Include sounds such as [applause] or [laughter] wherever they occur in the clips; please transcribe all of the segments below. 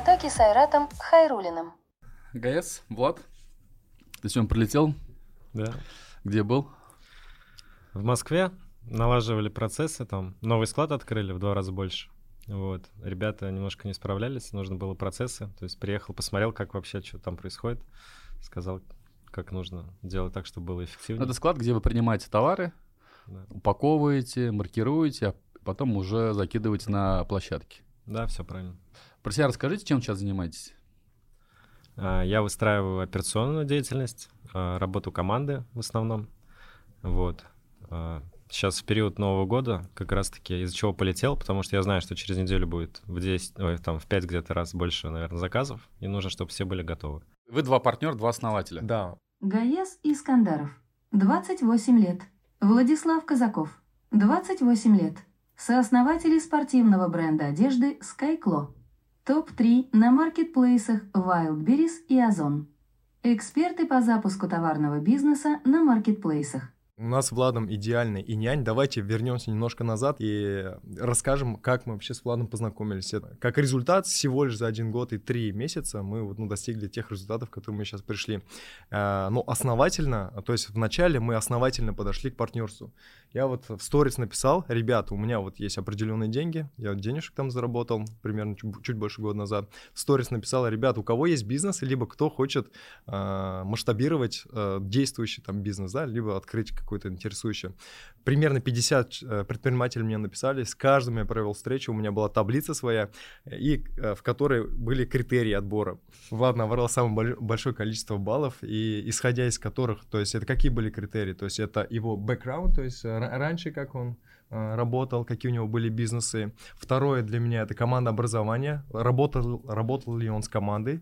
потоке с Айратом Хайрулиным. ГАЭС, Влад, ты сегодня прилетел? Да. Где был? В Москве налаживали процессы, там новый склад открыли в два раза больше. Вот. Ребята немножко не справлялись, нужно было процессы. То есть приехал, посмотрел, как вообще, что там происходит. Сказал, как нужно делать так, чтобы было эффективнее. Это склад, где вы принимаете товары, Да. упаковываете, маркируете, а потом уже закидываете на площадки. да, все правильно. Про себя расскажите, чем сейчас занимаетесь? А, Я выстраиваю операционную деятельность, а, работу команды в основном. Вот. А, Сейчас в период Нового года как раз-таки из-за чего полетел, потому что я знаю, что через неделю будет в 10, ой, там в 5 где-то раз больше, наверное, заказов, и нужно, чтобы все были готовы. Вы два партнера, два основателя. Да, Гаес Искандаров, 28 лет. Владислав Казаков, 28 лет. Сооснователи спортивного бренда одежды Skyclaw. Топ-3 на маркетплейсах Wildberries и Озон. Эксперты по запуску товарного бизнеса на маркетплейсах. У нас с Владом идеальный инь-янь. Давайте вернемся немножко назад и расскажем, как мы вообще с Владом познакомились. Это, как результат, всего лишь за один год и три месяца мы вот, ну, достигли тех результатов, к которым мы сейчас пришли. А, но основательно, то есть вначале мы основательно подошли к партнерству. Я вот в сторис написал, ребята, у меня вот есть определенные деньги, я денежек там заработал примерно чуть, чуть больше года назад. В сторис написал, ребята, у кого есть бизнес, либо кто хочет а, масштабировать а, действующий там бизнес, да, либо открыть какой-то интересующий. Примерно 50 э, предпринимателей мне написали, с каждым я провел встречу, у меня была таблица своя, и э, в которой были критерии отбора. Влад набрал самое боль- большое количество баллов, и исходя из которых, то есть это какие были критерии, то есть это его бэкграунд, то есть э, ра- раньше как он работал, какие у него были бизнесы. Второе для меня это команда образования, работал, работал ли он с командой.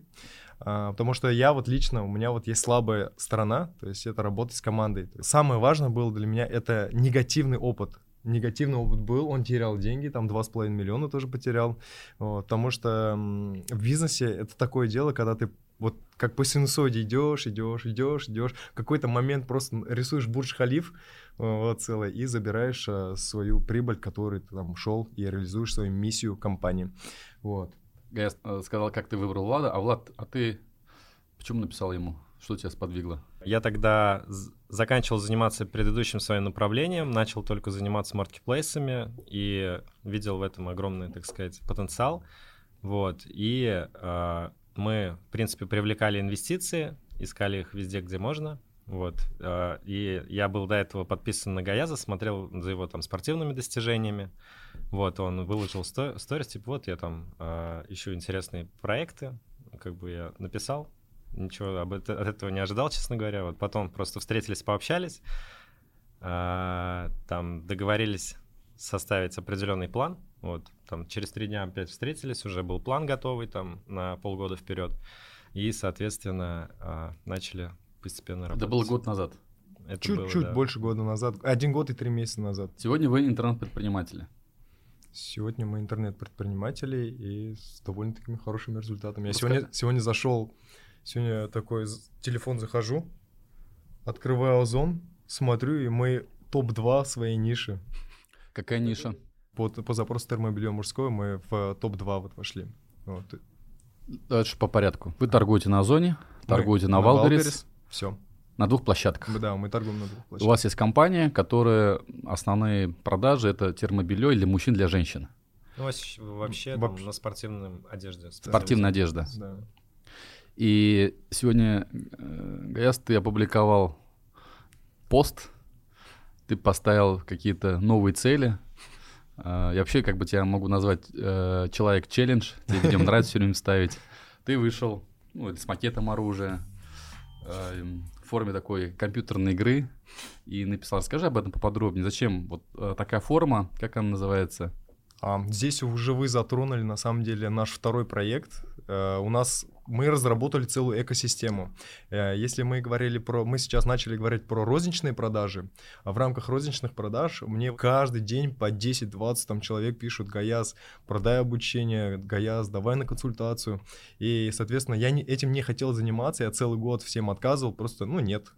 А, Потому что я вот лично, у меня вот есть слабая сторона, то есть это работать с командой. Самое важное было для меня это негативный опыт. Негативный опыт был, он терял деньги, там 2,5 миллиона тоже потерял. Вот, потому что в бизнесе это такое дело, когда ты вот как по синусоиде идешь, идешь, идешь, идешь, в какой-то момент просто рисуешь бурдж-халиф вот, целый и забираешь а, свою прибыль, которую ты там шел и реализуешь свою миссию компании. Вот. Я э, сказал, как ты выбрал Влада, а Влад, а ты почему написал ему? Что тебя сподвигло? Я тогда заканчивал заниматься предыдущим своим направлением, начал только заниматься маркетплейсами и видел в этом огромный, так сказать, потенциал. Вот. И э, мы, в принципе, привлекали инвестиции, искали их везде, где можно. Вот. э, И я был до этого подписан на Гаяза, смотрел за его там спортивными достижениями. Вот, он выложил сто- сторис, типа, вот я там э, ищу интересные проекты, как бы я написал, ничего об это- от этого не ожидал, честно говоря. Вот потом просто встретились, пообщались, а, там договорились составить определенный план. Вот, там через три дня опять встретились, уже был план готовый там на полгода вперед. И, соответственно, а, начали постепенно работать. Это был год назад. Чуть-чуть да. больше года назад, один год и три месяца назад. Сегодня вы интернет-предприниматели. Сегодня мы интернет-предприниматели и с довольно такими хорошими результатами. Я сегодня, сегодня зашел, сегодня такой телефон захожу, открываю Озон, смотрю, и мы топ-2 своей ниши. Какая ниша? По, по запросу термобелье мужское мы в топ-2 вот вошли. Вот. Дальше по порядку. Вы торгуете на Озоне, торгуете на Валберис, Все. На двух площадках. Да, мы торгуем на двух У площадках. вас есть компания, которая основные продажи это термобелье для мужчин, для женщин. Ну, вообще, вообще там Вообще. на спортивной одежде. Спортивная одежда. Да. И сегодня, э, Гаяс, ты опубликовал пост, ты поставил какие-то новые цели. Э, Я вообще как бы тебя могу назвать э, человек-челлендж, тебе видео нравится все время ставить. Ты вышел ну, с макетом оружия в форме такой компьютерной игры и написал, расскажи об этом поподробнее. Зачем вот э, такая форма, как она называется? А, здесь уже вы затронули, на самом деле, наш второй проект. Э, у нас мы разработали целую экосистему. Э, если мы говорили про... Мы сейчас начали говорить про розничные продажи. А в рамках розничных продаж мне каждый день по 10-20 там человек пишут «Гаяз, продай обучение, Гаяз, давай на консультацию». И, соответственно, я не, этим не хотел заниматься, я целый год всем отказывал, просто, ну, нет.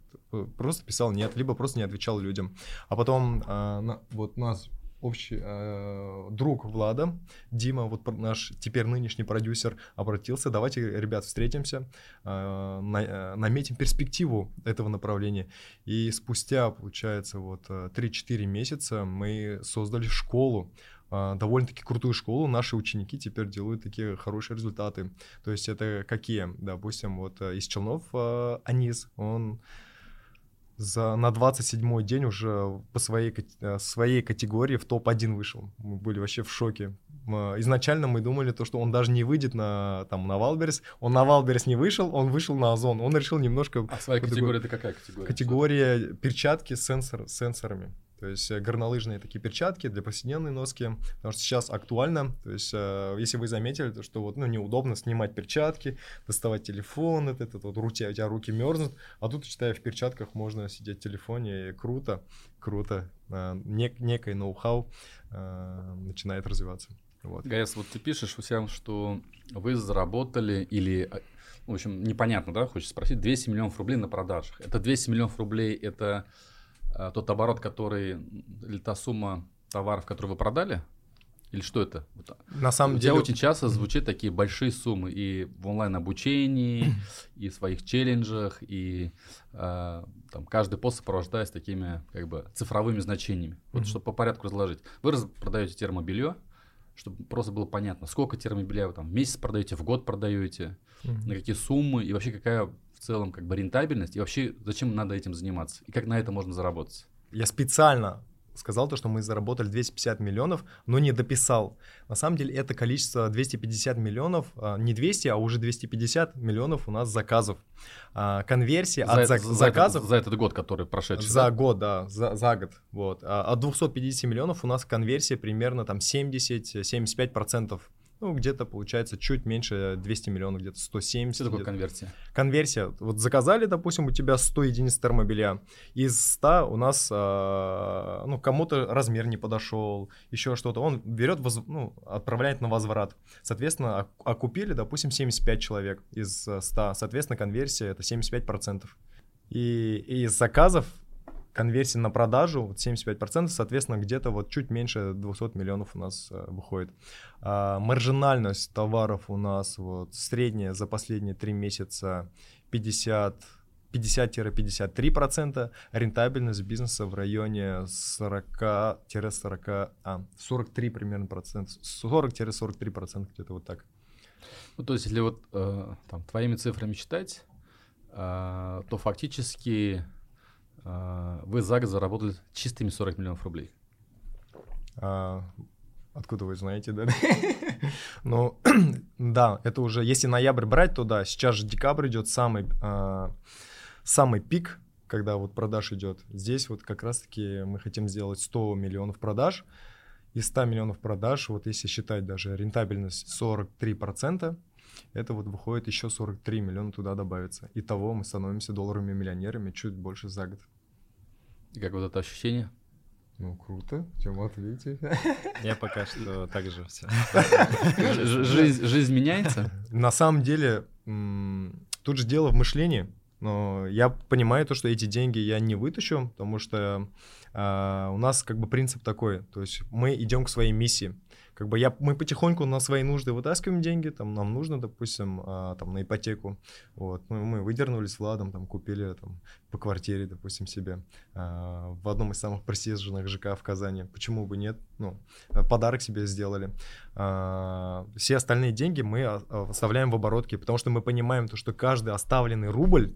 Просто писал «нет», либо просто не отвечал людям. А потом а, на- вот нас общий э, друг Влада, Дима, вот наш теперь нынешний продюсер, обратился, давайте, ребят, встретимся, э, на, э, наметим перспективу этого направления. И спустя, получается, вот 3-4 месяца мы создали школу, довольно-таки крутую школу, наши ученики теперь делают такие хорошие результаты. То есть это какие? Допустим, вот из Челнов Анис, он за, на 27-й день уже по своей, э, своей категории в топ-1 вышел. Мы были вообще в шоке. Изначально мы думали, то, что он даже не выйдет на, там, на Wildberries. Он на Wildberries не вышел, он вышел на Озон. Он решил немножко... А своя категория это какая категория? Категория перчатки с, сенсор, сенсорами. То есть э, горнолыжные такие перчатки для повседневной носки, потому что сейчас актуально. То есть э, если вы заметили, то что вот ну неудобно снимать перчатки, доставать телефон, это, это вот руки, у тебя руки мерзнут, а тут, считаю, в перчатках можно сидеть в телефоне, и круто, круто. Э, нек, некое ноу-хау начинает развиваться. Вот. Гаэс, вот ты пишешь у себя, что вы заработали или в общем, непонятно, да, хочешь спросить, 200 миллионов рублей на продажах. Это 200 миллионов рублей, это тот оборот, который, или та сумма товаров, которые вы продали, или что это? На самом деле... очень часто звучат такие большие суммы и в онлайн-обучении, и в своих челленджах, и э, там каждый пост сопровождаясь такими как бы цифровыми значениями. Вот чтобы по порядку разложить. Вы продаете термобелье, чтобы просто было понятно, сколько термобелья вы там в месяц продаете, в год продаете, на какие суммы и вообще какая целом как бы рентабельность и вообще зачем надо этим заниматься и как на это можно заработать? Я специально сказал то, что мы заработали 250 миллионов, но не дописал. На самом деле это количество 250 миллионов, а, не 200, а уже 250 миллионов у нас заказов. А, конверсия за, от за, за заказов... Этот, за этот год, который прошедший. За да? год, да, за, за год. Вот. А, от 250 миллионов у нас конверсия примерно там 70-75% ну, где-то получается чуть меньше 200 миллионов, где-то 170. Что такое конверсия? Конверсия. Вот заказали, допустим, у тебя 100 единиц термобелья. Из 100 у нас, э, ну, кому-то размер не подошел, еще что-то. Он берет, воз, ну, отправляет на возврат. Соответственно, окупили, допустим, 75 человек из 100. Соответственно, конверсия это 75%. И из заказов конверсия на продажу вот 75%, соответственно, где-то вот чуть меньше 200 миллионов у нас э, выходит. А, маржинальность товаров у нас вот средняя за последние три месяца 50 50-53%, рентабельность бизнеса в районе 40-40, а, 43 примерно процент, 40-43 процента, где-то вот так. Ну, то есть, если вот э, там, твоими цифрами считать, э, то фактически вы за год заработали чистыми 40 миллионов рублей. А, откуда вы знаете, да? [laughs] ну, [clears throat] да, это уже, если ноябрь брать, то да, сейчас же декабрь идет самый, а, самый пик, когда вот продаж идет. Здесь вот как раз-таки мы хотим сделать 100 миллионов продаж. Из 100 миллионов продаж, вот если считать даже рентабельность 43%, это вот выходит еще 43 миллиона туда добавится. Итого мы становимся долларовыми миллионерами чуть больше за год. И как вот это ощущение? Ну, круто. Чем ответите? [laughs] Я пока что так же все. [laughs] Жизнь, жизнь меняется? На самом деле, тут же дело в мышлении. Но я понимаю то, что эти деньги я не вытащу, потому что э, у нас как бы принцип такой, то есть мы идем к своей миссии как бы я, мы потихоньку на свои нужды вытаскиваем деньги, там нам нужно, допустим, а, там на ипотеку, вот, мы, мы выдернулись с Владом, там купили там по квартире, допустим, себе а, в одном из самых престижных ЖК в Казани, почему бы нет, ну, подарок себе сделали. А, все остальные деньги мы а, оставляем в оборотке, потому что мы понимаем то, что каждый оставленный рубль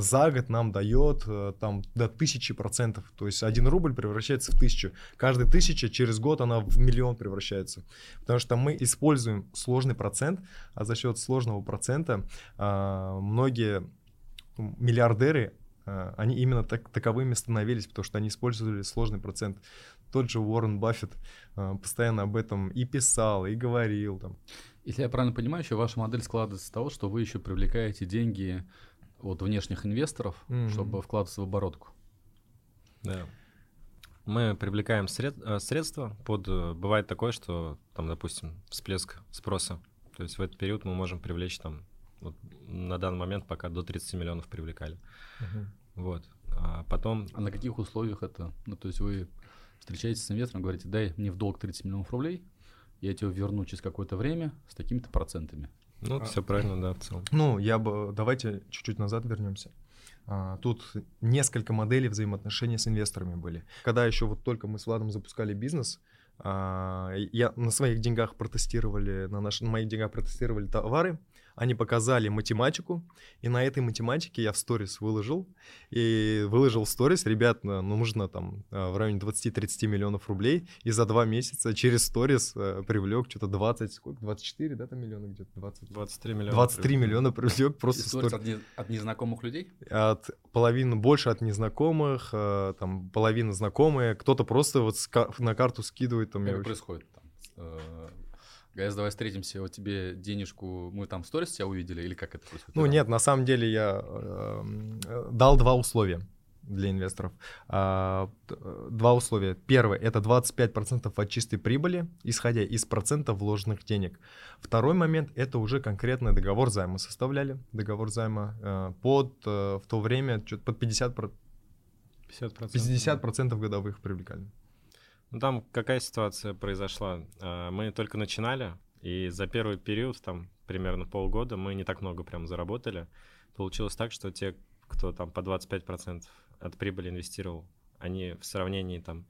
за год нам дает э, там до тысячи процентов. То есть один рубль превращается в тысячу. Каждая тысяча через год она в миллион превращается. Потому что мы используем сложный процент, а за счет сложного процента а, многие миллиардеры, а, они именно так, таковыми становились, потому что они использовали сложный процент. Тот же Уоррен Баффет а, постоянно об этом и писал, и говорил. Там. Если я правильно понимаю, еще ваша модель складывается с того, что вы еще привлекаете деньги от внешних инвесторов, mm-hmm. чтобы вкладываться в оборотку. Да. Мы привлекаем сред... Э, средства под... Э, бывает такое, что там, допустим, всплеск спроса. То есть в этот период мы можем привлечь там, вот на данный момент пока до 30 миллионов привлекали. Uh-huh. Вот. А потом... А на каких условиях это? Ну, то есть вы встречаетесь с инвестором, говорите, дай мне в долг 30 миллионов рублей, я тебе верну через какое-то время с такими-то процентами. Ну, А. все правильно, да, в целом. Ну, я бы... Давайте чуть-чуть назад вернемся. А, Тут несколько моделей взаимоотношений с инвесторами были. Когда еще вот только мы с Владом запускали бизнес, а, я на своих деньгах протестировали, на, наш, на моих деньгах протестировали товары, они показали математику, и на этой математике я в сторис выложил, и выложил в сторис, ребят, ну, нужно там а, в районе 20-30 миллионов рублей, и за два месяца через сторис э, привлек что-то 20, сколько, 24, да, там миллиона где-то, 20, 23 миллиона. 23 миллиона привлек просто История сторис. от, не- от незнакомых людей? От половины больше от незнакомых, э, там половина знакомые, кто-то просто вот на карту скидывает там. Как это происходит? Там, э, Гайс, давай встретимся, вот тебе денежку, мы там в сторис тебя увидели, или как это происходит? Ну нет, на самом деле я э, э, дал два условия для инвесторов. А, э, Два условия. Первое — это 25% от чистой прибыли, исходя из процентов вложенных денег. Второй момент — это уже конкретный договор займа. Составляли договор займа э, под, э, в то время, под 50%, про- 50%. 50% годовых привлекали. Ну, там какая ситуация произошла? А, Мы только начинали, и за первый период, там, примерно полгода, мы не так много прям заработали. Получилось так, что те, кто там по 25% от прибыли инвестировал, они в сравнении там,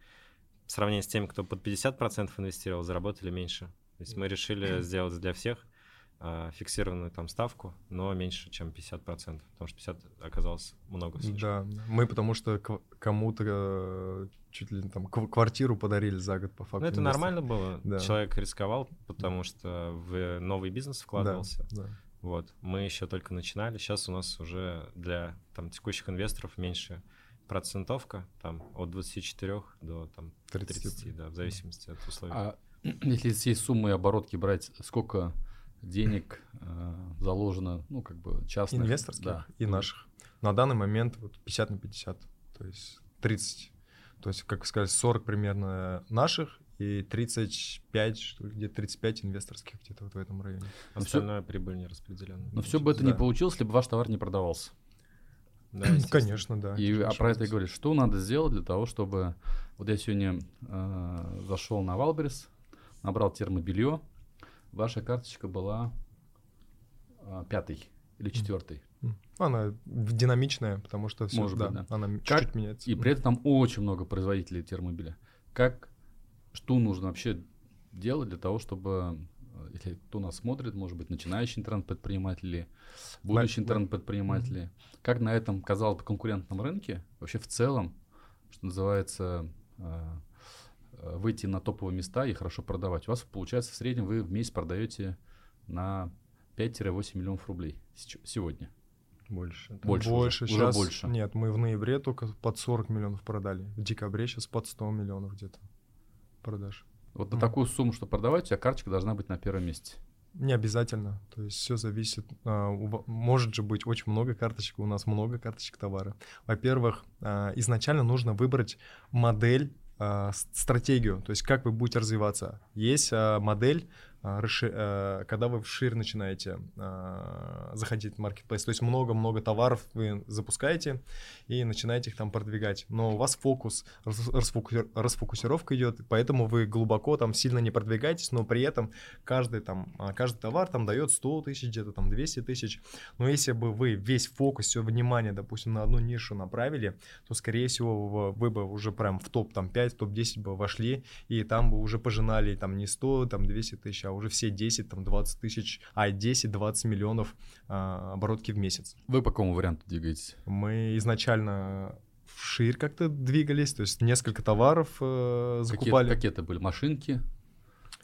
в сравнении с теми, кто под 50% инвестировал, заработали меньше. То есть мы решили [clears throat] сделать для всех фиксированную там ставку, но меньше, чем 50%, потому что 50 оказалось много слишком. Да, мы потому что кому-то э, чуть ли не там кв- квартиру подарили за год по факту. Ну, это инвестор. нормально было. Да. Человек рисковал, потому что в новый бизнес Да, вкладывался. да. Вот. Мы еще только начинали. Сейчас у нас уже для там, текущих инвесторов меньше процентовка, там от 24 до там, 30. 30, да, в зависимости от условий. А [clears throat] если из всей суммы и оборотки брать, сколько денег э, заложено, ну, как бы частных? Инвесторских Да. и наших. На данный момент вот 50 на 50, то есть 30. То есть, как сказать, 40 примерно наших и 35, что ли, где-то 35 инвесторских где-то вот в этом районе. Ну, всё- Остальное прибыль не распределенная. Но все бы это не Да. получилось, если бы ваш товар не продавался. Да, естественно. Конечно, да. И а про это и говорю, что надо сделать для того, чтобы... Вот я сегодня э, зашел на Wildberries, набрал термобелье, ваша карточка была э, пятой или четвертой. Она динамичная, потому что все, Может да, быть, да. она Как- чуть-чуть меняется. И при этом там очень много производителей термобеля. Как, что нужно вообще делать для того, чтобы, э, если кто нас смотрит, может быть, начинающий интернет-предприниматели, будущие интернет-предприниматели, как на этом, казалось бы, конкурентном рынке, вообще в целом, что называется, э, выйти на топовые места и хорошо продавать. У вас получается в среднем вы в месяц продаете на 5-8 миллионов рублей сегодня. Больше. Больше, больше, уже, сейчас, уже больше. Нет, мы в ноябре только под 40 миллионов продали. В декабре сейчас под 100 миллионов где-то продаж. Вот на Мгм. такую сумму, что продавать, у тебя карточка должна быть на первом месте. Не обязательно. То есть все зависит. а, у может же быть очень много карточек. У нас много карточек товара. Во-первых, а, изначально нужно выбрать модель, стратегию. То есть как вы будете развиваться. Есть а, модель, а, а, когда вы вширь начинаете а, заходить в маркетплейс. То есть много-много товаров вы запускаете и начинаете их там продвигать. Но у вас фокус, рас- расфоку- расфокусировка идет, поэтому вы глубоко там сильно не продвигаетесь, но при этом каждый там, а, каждый товар там дает 100 тысяч, где-то там 200 тысяч. Но если бы вы весь фокус, все внимание, допустим, на одну нишу направили, то, скорее всего, вы, бы уже прям в топ там 5, в топ 10 бы вошли, и там бы уже пожинали там не 100, там 200 тысяч, а уже все 10, там 20 тысяч, а 10-20 миллионов а, оборотки в месяц. Вы по какому варианту двигаетесь? Мы изначально вширь как-то двигались, то есть несколько товаров э, закупали. какие это были? Машинки?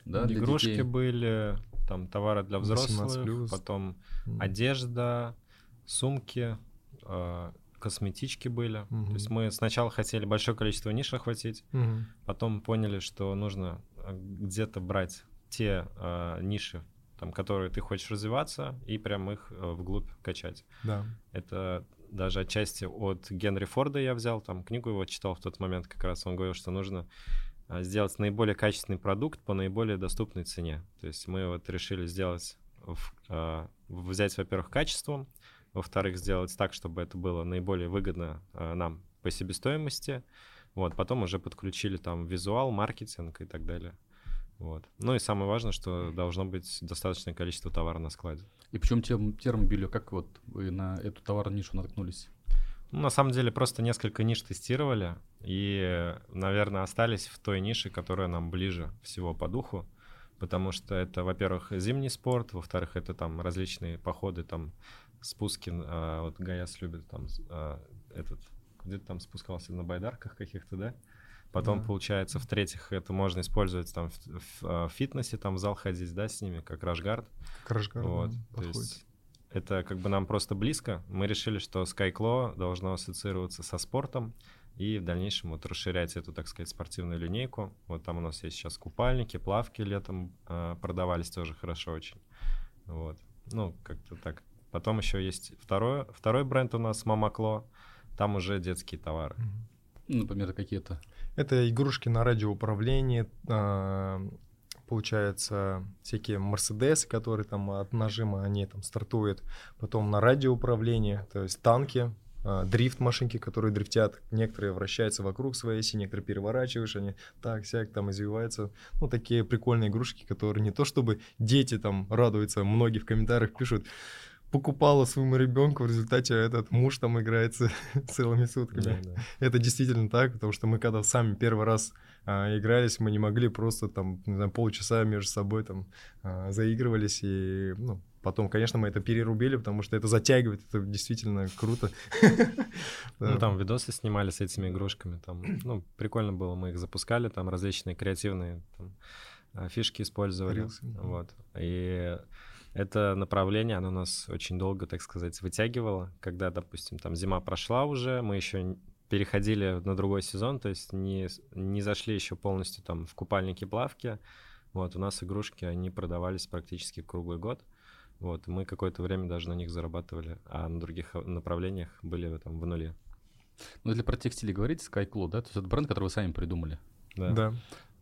Да, для Игрушки детей? были, там товары для 18+. взрослых, потом М. одежда, сумки, э, косметички были. Мгм. То есть мы сначала хотели большое количество ниш охватить, Мгм. потом поняли, что нужно э, где-то брать те э, ниши, там, которые ты хочешь развиваться, и прям их э, вглубь качать. Да. Это даже отчасти от Генри Форда я взял, там книгу его читал в тот момент как раз, он говорил, что нужно а, сделать наиболее качественный продукт по наиболее доступной цене. То есть мы вот решили сделать, а, взять, во-первых, качеством, во-вторых, сделать так, чтобы это было наиболее выгодно а, нам по себестоимости, Вот, потом уже подключили там визуал, маркетинг и так далее. Вот. Ну и самое важное, что должно быть достаточное количество товара на складе. И причем терм, термобелье, как вот вы на эту товарную нишу наткнулись? Ну, на самом деле, просто несколько ниш тестировали, и, наверное, остались в той нише, которая нам ближе всего по духу, потому что это, во-первых, зимний спорт, во-вторых, это там различные походы, там спуски, а, вот Гаяс любит там а, этот, где то там спускался на байдарках каких-то, да? Потом, да. получается, в-третьих, это можно использовать там в, в, а, в фитнесе, там в зал ходить, да, с ними, как рашгард. Как рашгард, вот, да, то есть это как бы нам просто близко. Мы решили, что SkyClaw должно ассоциироваться со спортом и в дальнейшем вот расширять эту, так сказать, спортивную линейку. Вот там у нас есть сейчас купальники, плавки летом э, продавались тоже хорошо очень. Вот. Ну, как-то так. Потом еще есть второй, второй бренд у нас Мамакло. Там уже детские товары. Например, какие-то? Это игрушки на радиоуправлении, а, получается, всякие Мерседесы, которые там от нажима они там стартуют, потом на радиоуправление, то есть танки, а, дрифт машинки, которые дрифтят, некоторые вращаются вокруг своей оси, некоторые переворачиваешь, они так, сяк, там извиваются. Ну, такие прикольные игрушки, которые не то чтобы дети там радуются, многие в комментариях пишут, покупала своему ребенку, в результате этот муж там играется [laughs] целыми сутками. Да, да. Это действительно так, потому что мы когда сами первый раз а, игрались, мы не могли просто там, не знаю, полчаса между собой там а, заигрывались и, ну, Потом, конечно, мы это перерубили, потому что это затягивает, это действительно круто. [laughs] Ну, там видосы снимали с этими игрушками, там, ну, прикольно было, мы их запускали, там различные креативные а, фишки использовали, вот. И это направление, оно нас очень долго, так сказать, вытягивало. Когда, допустим, там зима прошла уже, мы еще переходили на другой сезон, то есть не, не зашли еще полностью там в купальники плавки. Вот, у нас игрушки, они продавались практически круглый год. Вот, мы какое-то время даже на них зарабатывали, а на других направлениях были там в нуле. Ну, если про текстиль говорить, SkyClo, да, то есть это бренд, который вы сами придумали. Да. да.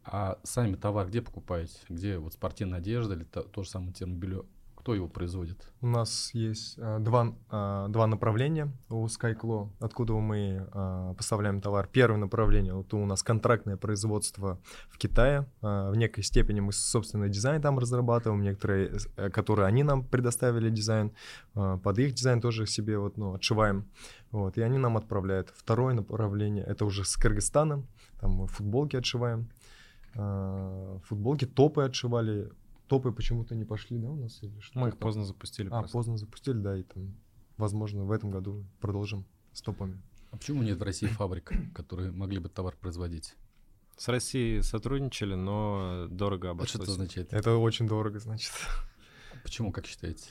А сами товар где покупаете? Где вот спортивная одежда или то, то же самое термобелье? Кто его производит? У нас есть а, два, а, два направления у SkyClaw, откуда мы а, поставляем товар. Первое направление, вот у нас контрактное производство в Китае. А, в некой степени мы собственный дизайн там разрабатываем, некоторые, которые они нам предоставили дизайн, а, под их дизайн тоже себе вот, ну, отшиваем. Вот, и они нам отправляют. Второе направление, это уже с Кыргызстана, там мы футболки отшиваем. Футболки, топы отшивали, топы почему-то не пошли, да, у нас? Или что Мы их поздно запустили. А, просто. поздно запустили, да, и там, возможно, в этом году продолжим с топами. А почему нет в России фабрик, которые могли бы товар производить? С Россией сотрудничали, но дорого обошлось. А что это означает? Это очень дорого, значит. Почему, как считаете?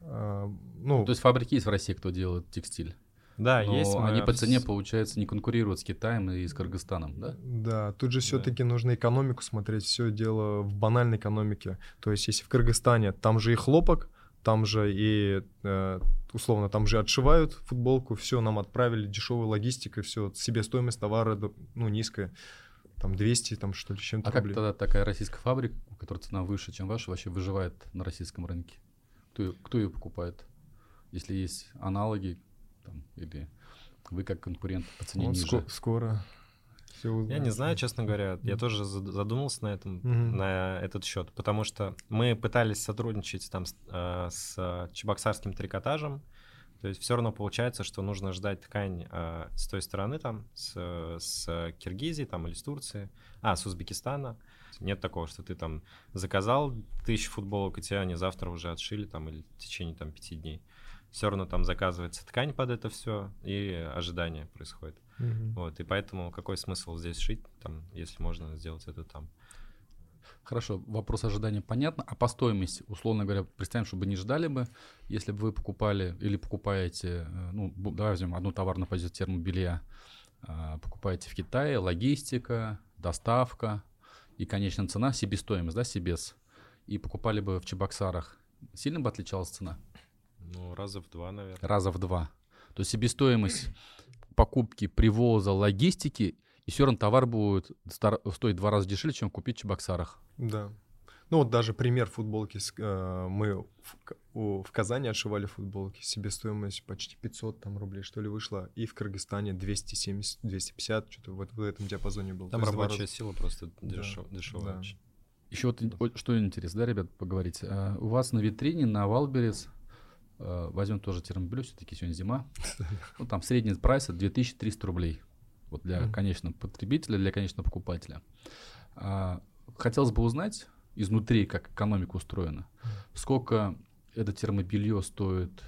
А, ну, То есть фабрики есть в России, кто делает текстиль? Да, Но есть. Они по цене, получается, не конкурируют с Китаем и с Кыргызстаном, да? Да, тут же все-таки да. нужно экономику смотреть, все дело в банальной экономике. То есть, если в Кыргызстане, там же и хлопок, там же и э, условно там же отшивают футболку, все нам отправили дешевой логистикой, все себестоимость товара ну низкая, там 200 там что ли чем-то. А рублей. как тогда такая российская фабрика, у которой цена выше, чем ваша, вообще выживает на российском рынке? Кто ее, кто ее покупает? Если есть аналоги, там, или вы как конкурент по цене вот ниже? Скоро. Все Я не знаю, честно говоря. Я тоже задумался на этом, mm-hmm. на этот счет, потому что мы пытались сотрудничать там с, э, с чебоксарским трикотажем. То есть все равно получается, что нужно ждать ткань э, с той стороны, там, с, с Киргизии там, или с Турции, а, с Узбекистана. Нет такого, что ты там заказал тысячу футболок, и тебя они завтра уже отшили там, или в течение там, пяти дней все равно там заказывается ткань под это все, и ожидание происходит. Mm-hmm. Вот, и поэтому какой смысл здесь шить, там, если можно сделать это там. Хорошо, вопрос ожидания понятно. А по стоимости, условно говоря, представим, чтобы не ждали бы, если бы вы покупали или покупаете, э, ну, давай возьмем одну товарную позицию термобелья, а, покупаете в Китае, логистика, доставка и конечная цена, себестоимость, да, себес, и покупали бы в Чебоксарах, сильно бы отличалась цена? Ну, раза в два, наверное. Раза в два. То есть себестоимость покупки, привоза, логистики, и все равно товар будет стоить два раза дешевле, чем купить в Чебоксарах. Да. Ну вот даже пример футболки. э, Мы в, в Казани отшивали футболки. Себестоимость почти 500 там, рублей, что ли, вышла. И в Кыргызстане 270-250, что-то вот в этом диапазоне было. Там рабочая раза. сила просто Да, дешев- дешевая. да. Еще вот что интересно, да, ребят, поговорить. А, У вас на витрине на Wildberries, возьмем тоже термобелье, все-таки сегодня зима, ну там средний прайс это 2300 рублей. Вот для Мгм. конечного потребителя, для конечного покупателя. А, Хотелось бы узнать изнутри, как экономика устроена. Сколько это термобелье стоит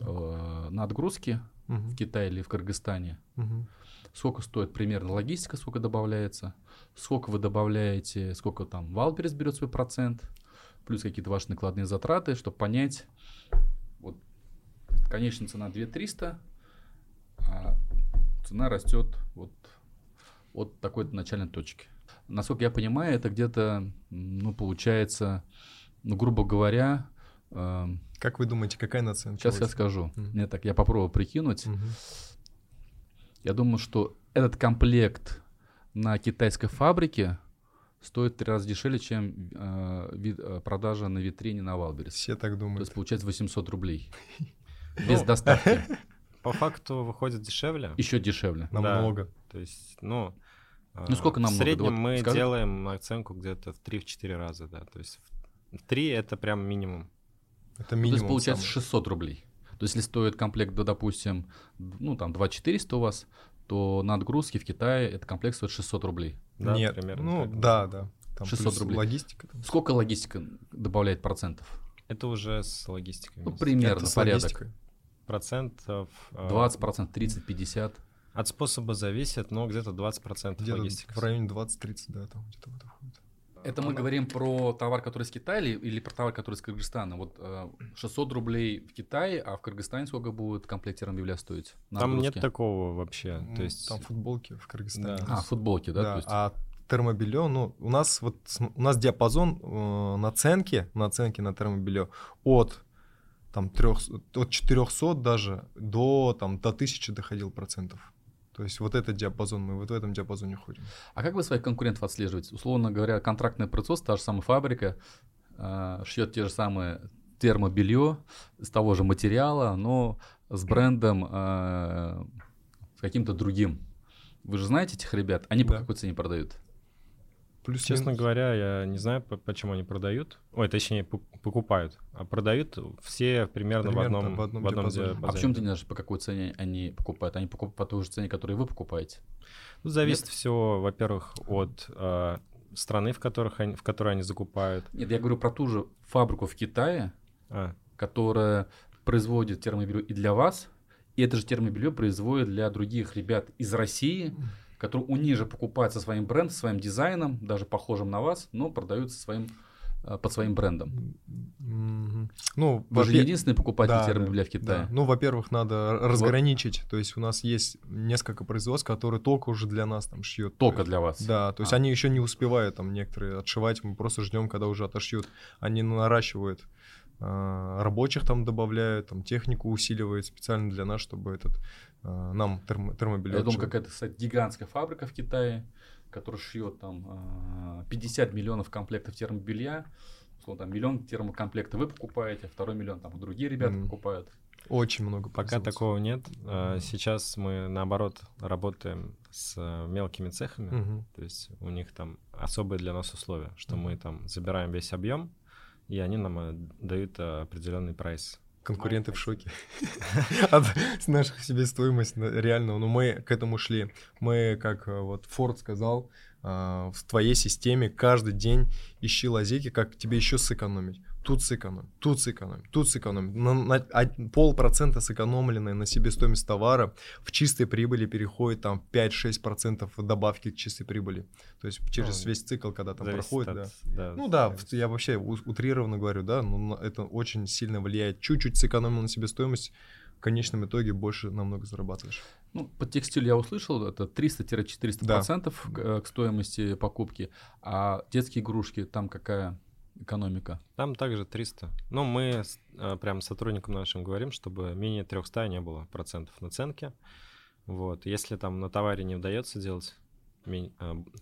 э, на отгрузке Мгм, в Китае или в Кыргызстане? мгм. сколько стоит примерно логистика, сколько добавляется, сколько вы добавляете, сколько там Wildberries берет свой процент, плюс какие-то ваши накладные затраты, чтобы понять, конечная цена 2300, а цена растет вот от такой-то начальной точки. Насколько я понимаю, это где-то, ну, получается, ну, грубо говоря, эм, Как вы думаете, какая наценка? сейчас я скажу. Мгм. Мне так, я попробую прикинуть. Мгм. Я думаю, что этот комплект на китайской фабрике стоит в три раза дешевле, чем э, ви- э, продажа на витрине на Wildberries. Все так То думают. есть получается 800 рублей. [laughs] [laughs] Ну, Без доставки. [laughs] По факту выходит дешевле. Еще дешевле. Намного. То есть, ну... Ну, сколько а, намного? В среднем мы скажи. делаем оценку где-то в 3-4 раза, да. То есть в 3 это прям минимум. Это То минимум. есть получается самый. 600 рублей. То есть если стоит комплект, да, допустим, ну там 2400 у вас, то на отгрузке в Китае этот комплект стоит 600 рублей. Да, Нет, примерно ну так. да, да. Там 600 плюс рублей. Логистика. там. Сколько логистика добавляет процентов? Это уже с логистикой. Ну, примерно, Это с порядок. логистикой. Процентов... а, 20%, 30, 50. От способа зависит, но где-то 20% Где-то логистика. в районе 20-30, да, там где-то в это входит. Это мы говорим про товар, который из Китая или, про товар, который из Кыргызстана? Вот э, 600 рублей в Китае, а в Кыргызстане сколько будет комплект термобелья стоить? на Там нет такого вообще. То есть... Там футболки в Кыргызстане. Да. А, футболки, да? Да, то есть? а термобелье, ну, у нас вот у нас диапазон э, наценки, наценки на термобелье от там трех, от 400 даже до там до 1000 доходил процентов. То есть вот этот диапазон, мы вот в этом диапазоне ходим. А как вы своих конкурентов отслеживаете? Условно говоря, контрактное производство, та же самая фабрика, э, шьет те же самые термобелье из того же материала, но с брендом э, с каким-то другим. Вы же знаете этих ребят? Они по Да. какой цене продают? Плюс Честно говоря, я не знаю, по- почему они продают. Ой, точнее, покупают. А продают все примерно, Примерно в одном, в одном в одном диапазоне. А диапазоне. почему ты не знаешь, по какой цене они покупают? Они покупают по той же цене, которую вы покупаете. Ну, зависит все, во-первых, от э, страны, в, которых они, в которой они закупают. Нет, я говорю про ту же фабрику в Китае, А, которая производит термобелье и для вас, и это же термобелье производит для других ребят из России, которые у них же покупают со своим брендом, своим дизайном, даже похожим на вас, но продают со своим, э, под своим брендом. Ну, Вы же не единственный покупатель Да, термобелья в да. Китае. Ну, во-первых, надо разграничить. То есть у нас есть несколько производств, которые только уже для нас там шьют. Только То есть- для вас. Да, то есть А. они еще не успевают там некоторые отшивать, мы просто ждем, когда уже отошьют. Они наращивают а, рабочих там добавляют, там технику усиливают специально для нас, чтобы этот нам термо, термобелье Я думаю, какая-то кстати, гигантская фабрика в Китае, которая шьет там э, 50 миллионов комплектов термобелья. Условно, там миллион термокомплектов вы покупаете, а второй миллион там другие ребята Мгм. покупают. Очень много пока такого нет. А, Сейчас мы, наоборот, работаем с э, мелкими цехами. Мгм. То есть у них там особые для нас условия, что Мгм. мы там забираем весь объем, и они нам э, дают э, определенный прайс. Конкуренты в шоке [laughs] от с наших себестоимости на- реально. Но мы к этому шли. Мы, как э, вот Форд сказал, а, в твоей системе каждый день ищи лазейки, как тебе еще сэкономить. Тут сэкономить, тут сэкономить, тут сэкономить. На, на од- полпроцента сэкономленное на себестоимость товара в чистой прибыли переходит там 5-6% добавки к чистой прибыли. То есть через Ну, весь цикл, когда там проходит, да. от- да, Ну да, зависит. в- я вообще у- утрированно говорю, да, но это очень сильно влияет. Чуть-чуть сэкономил на себестоимость, в конечном итоге больше намного зарабатываешь. Ну, под текстиль я услышал, это 300-400% Да. процентов к, э, к стоимости покупки. А детские игрушки, там какая экономика? Там также 300. Ну, мы э, прям сотрудникам нашим говорим, чтобы менее 300 не было процентов наценки. Вот. Если там на товаре не удается делать э,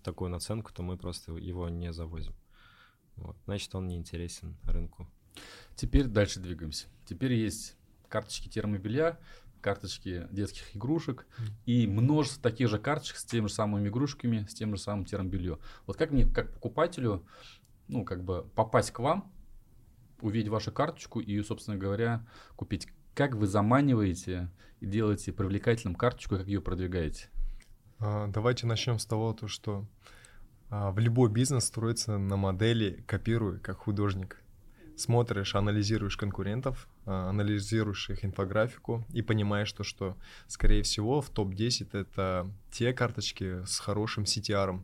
такую наценку, то мы просто его не завозим. вот, значит, он не интересен рынку. Теперь дальше двигаемся. Теперь есть карточки термобелья, карточки детских игрушек и множество таких же карточек с теми же самыми игрушками, с тем же самым термобельем. Вот как мне, как покупателю, ну, как бы попасть к вам, увидеть вашу карточку и, собственно говоря, купить? Как вы заманиваете и делаете привлекательным карточку, как ее продвигаете? А, давайте начнем с того, то, что а, в любой бизнес строится на модели «копируй как художник». Смотришь, анализируешь конкурентов, а, анализируешь их инфографику и понимаешь то, что, скорее всего, в топ-10 это те карточки с хорошим CTR,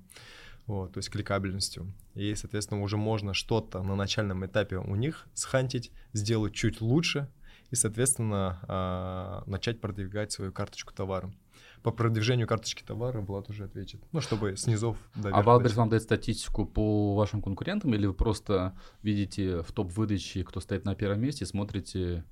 вот, то есть кликабельностью. И, соответственно, уже можно что-то на начальном этапе у них схантить, сделать чуть лучше и, соответственно, а, начать продвигать свою карточку товара по продвижению карточки товара Влад уже ответит. Ну, чтобы с низов до А Wildberries вам дает статистику по вашим конкурентам, или вы просто видите в топ-выдаче, кто стоит на первом месте, и смотрите,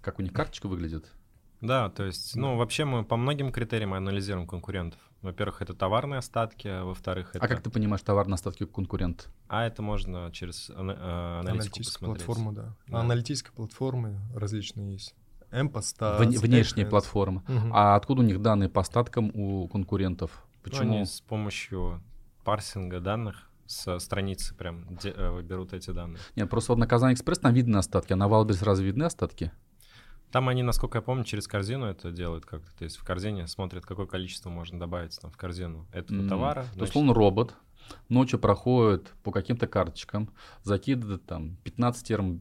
как у них карточка выглядит? Да, то есть, ну, вообще мы по многим критериям анализируем конкурентов. Во-первых, это товарные остатки, а во-вторых, это... А как ты понимаешь товарные остатки конкурент? А это можно через ана- аналитику Аналитическую посмотреть. платформу, да. Да. Аналитические платформы различные есть. Эмпоста. Вне- внешние платформы. Мгм. А откуда у них данные по остаткам у конкурентов? Ну, Почему? Они с помощью парсинга данных со страницы прям де- э, берут эти данные. Нет, просто вот на Казань Экспресс там видны остатки, а на Валберс разве видны остатки? Там они, насколько я помню, через корзину это делают как-то. То есть в корзине смотрят, какое количество можно добавить там в корзину этого М, товара. То, значит, условно, робот ночью проходит по каким-то карточкам, закидывает там 15 терм,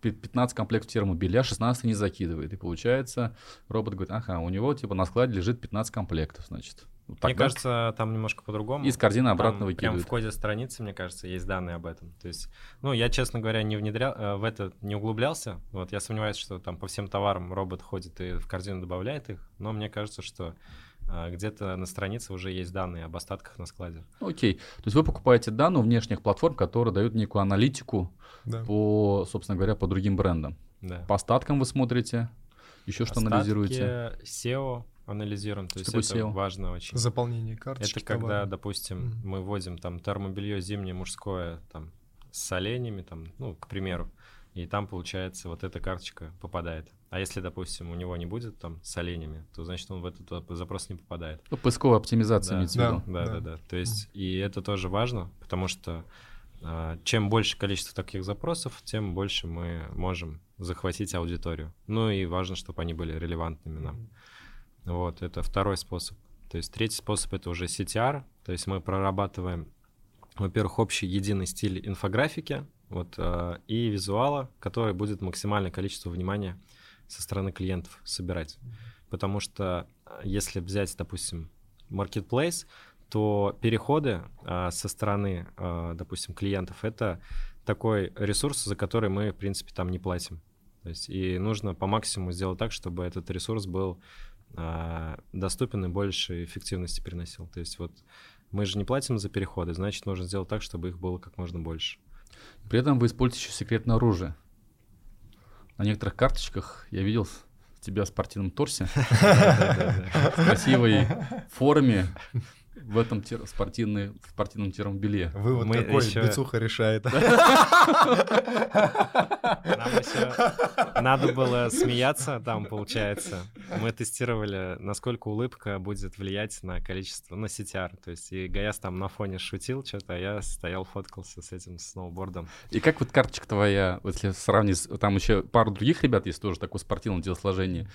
15 комплектов термобелья, 16 не закидывает. И получается, робот говорит, ага, у него типа на складе лежит 15 комплектов, значит. Вот Мне кажется, там немножко по-другому. из корзины обратно Там Прям в коде страницы, мне кажется, есть данные об этом. То есть, ну, я, честно говоря, не внедрял, э, в это не углублялся. Вот, я сомневаюсь, что там по всем товарам робот ходит и в корзину добавляет их. Но мне кажется, что где-то на странице уже есть данные об остатках на складе. Окей. То есть вы покупаете данные у внешних платформ, которые дают некую аналитику Да. по, собственно говоря, по другим брендам. Да. По остаткам вы смотрите, еще что Остатки анализируете. SEO анализируем. То Что есть такое это SEO? важно очень. Заполнение карточки Это когда, товара. допустим, Мгм. мы вводим там термобелье зимнее мужское там с оленями, там, ну, к примеру, и там, получается, вот эта карточка попадает. А если, допустим, у него не будет там с оленями, то значит он в этот запрос не попадает. Ну, поисковая оптимизация Да. имеется в Да. виду. Да, да, да. То есть и это тоже важно, потому что а, чем больше количество таких запросов, тем больше мы можем захватить аудиторию. Ну и важно, чтобы они были релевантными нам. Вот, это второй способ. То есть третий способ это уже CTR, то есть мы прорабатываем, во-первых, общий единый стиль инфографики, вот, э, и визуала, который будет максимальное количество внимания со стороны клиентов собирать. Потому что э, если взять, допустим, marketplace, то переходы э, со стороны, э, допустим, клиентов это такой ресурс, за который мы, в принципе, там не платим. То есть и нужно по максимуму сделать так, чтобы этот ресурс был а, доступен и больше эффективности приносил. То есть вот мы же не платим за переходы, значит, нужно сделать так, чтобы их было как можно больше. При этом вы используете еще секретное оружие. На некоторых карточках я видел тебя в спортивном торсе, [laughs] в красивой форме, в этом спортивной, в спортивном термобелье. Вывод Мы какой? еще- Бицуха решает. Нам еще надо было смеяться там, получается. Мы тестировали, насколько улыбка будет влиять на количество, на CTR. То есть и Гаяс там на фоне шутил что-то, а я стоял, фоткался с этим сноубордом. И как вот карточка твоя, вот если сравнить, там еще пару других ребят есть тоже такое спортивное телосложение,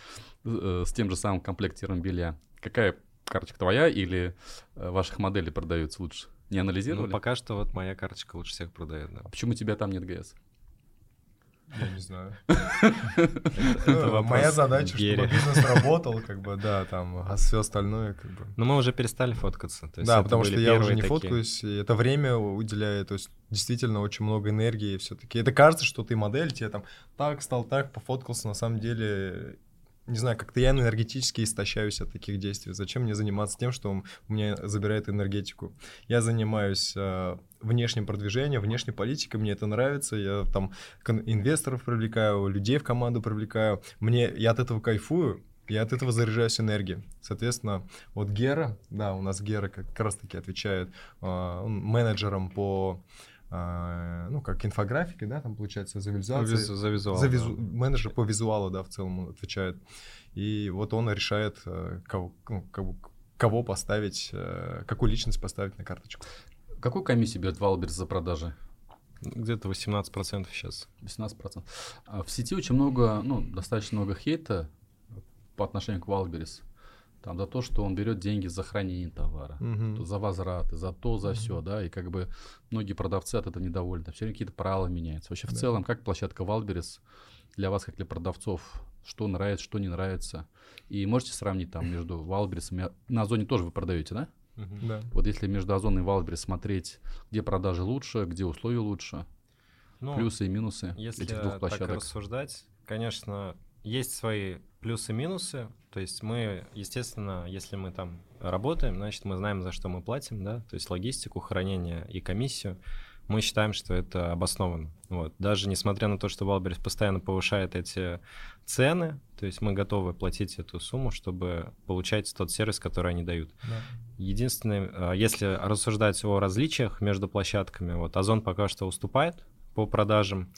э, с тем же самым комплект термобелья. Какая карточка твоя или э, ваших моделей продаются лучше? Не Ну, анализировали? пока что вот моя карточка лучше всех продает, да. А почему тебя там нет ГС? Я не знаю. [laughs] Ну, Моя задача, чтобы бизнес [laughs] работал, как бы, да, там, а все остальное, как бы. Но мы уже перестали фоткаться. Да, потому что я уже не фоткаюсь, и это время уделяю, то есть действительно очень много энергии все-таки. Это кажется, что ты модель, тебе там так стал, так пофоткался, на самом деле, не знаю, как-то я энергетически истощаюсь от таких действий. Зачем мне заниматься тем, что у меня забирает энергетику? Я занимаюсь э, внешним продвижением, внешней политикой, мне это нравится, я там инвесторов привлекаю, людей в команду привлекаю, мне, я от этого кайфую, я от этого заряжаюсь энергией. Соответственно, вот Гера, да, у нас Гера как раз таки отвечает э, менеджером по ну, как инфографики, да, там получается за визуализацию. За, за визуал. За визу... да. Менеджер по визуалу, да, в целом отвечает. И вот он решает, э, кого, ну, кого, кого поставить, э, какую личность поставить на карточку. Какую комиссию берет Валберс за продажи? Где-то 18% сейчас. 18%. А в сети очень много, ну, достаточно много хейта по отношению к Wildberries. Там за то, что он берет деньги за хранение товара, Мгм. за возвраты, за то, за Мгм. все, да, и как бы многие продавцы от этого недовольны. Все время какие-то правила меняются. Вообще в Да. целом, как площадка Wildberries для вас, как для продавцов, что нравится, что не нравится? И можете сравнить там между Wildberries ом и на Озоне тоже вы продаете, да? Да. Вот если между Озон и Wildberries смотреть, где продажи лучше, где условия лучше, Ну, плюсы и минусы Если этих двух так площадок. рассуждать, конечно, есть свои плюсы и минусы. То есть мы, естественно, если мы там работаем, значит, мы знаем, за что мы платим, да, то есть логистику, хранение и комиссию. Мы считаем, что это обоснованно. Вот. Даже несмотря на то, что Wildberries постоянно повышает эти цены, то есть мы готовы платить эту сумму, чтобы получать тот сервис, который они дают. Да. Единственное, а, если рассуждать о различиях между площадками, вот Озон пока что уступает по продажам,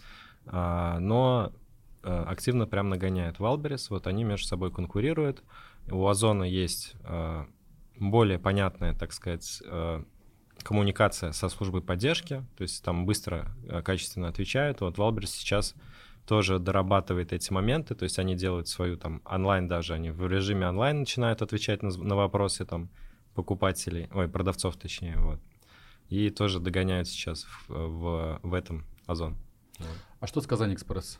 а, но активно прям нагоняет Wildberries, вот они между собой конкурируют. У Озона есть а, более понятная, так сказать, а, коммуникация со службой поддержки, то есть там быстро, качественно отвечают. Вот Wildberries сейчас тоже дорабатывает эти моменты, то есть они делают свою там онлайн даже, они в режиме онлайн начинают отвечать на, на вопросы там покупателей, ой, продавцов точнее, вот. И тоже догоняют сейчас в, в, в этом Озон. А что с Казань Экспресс?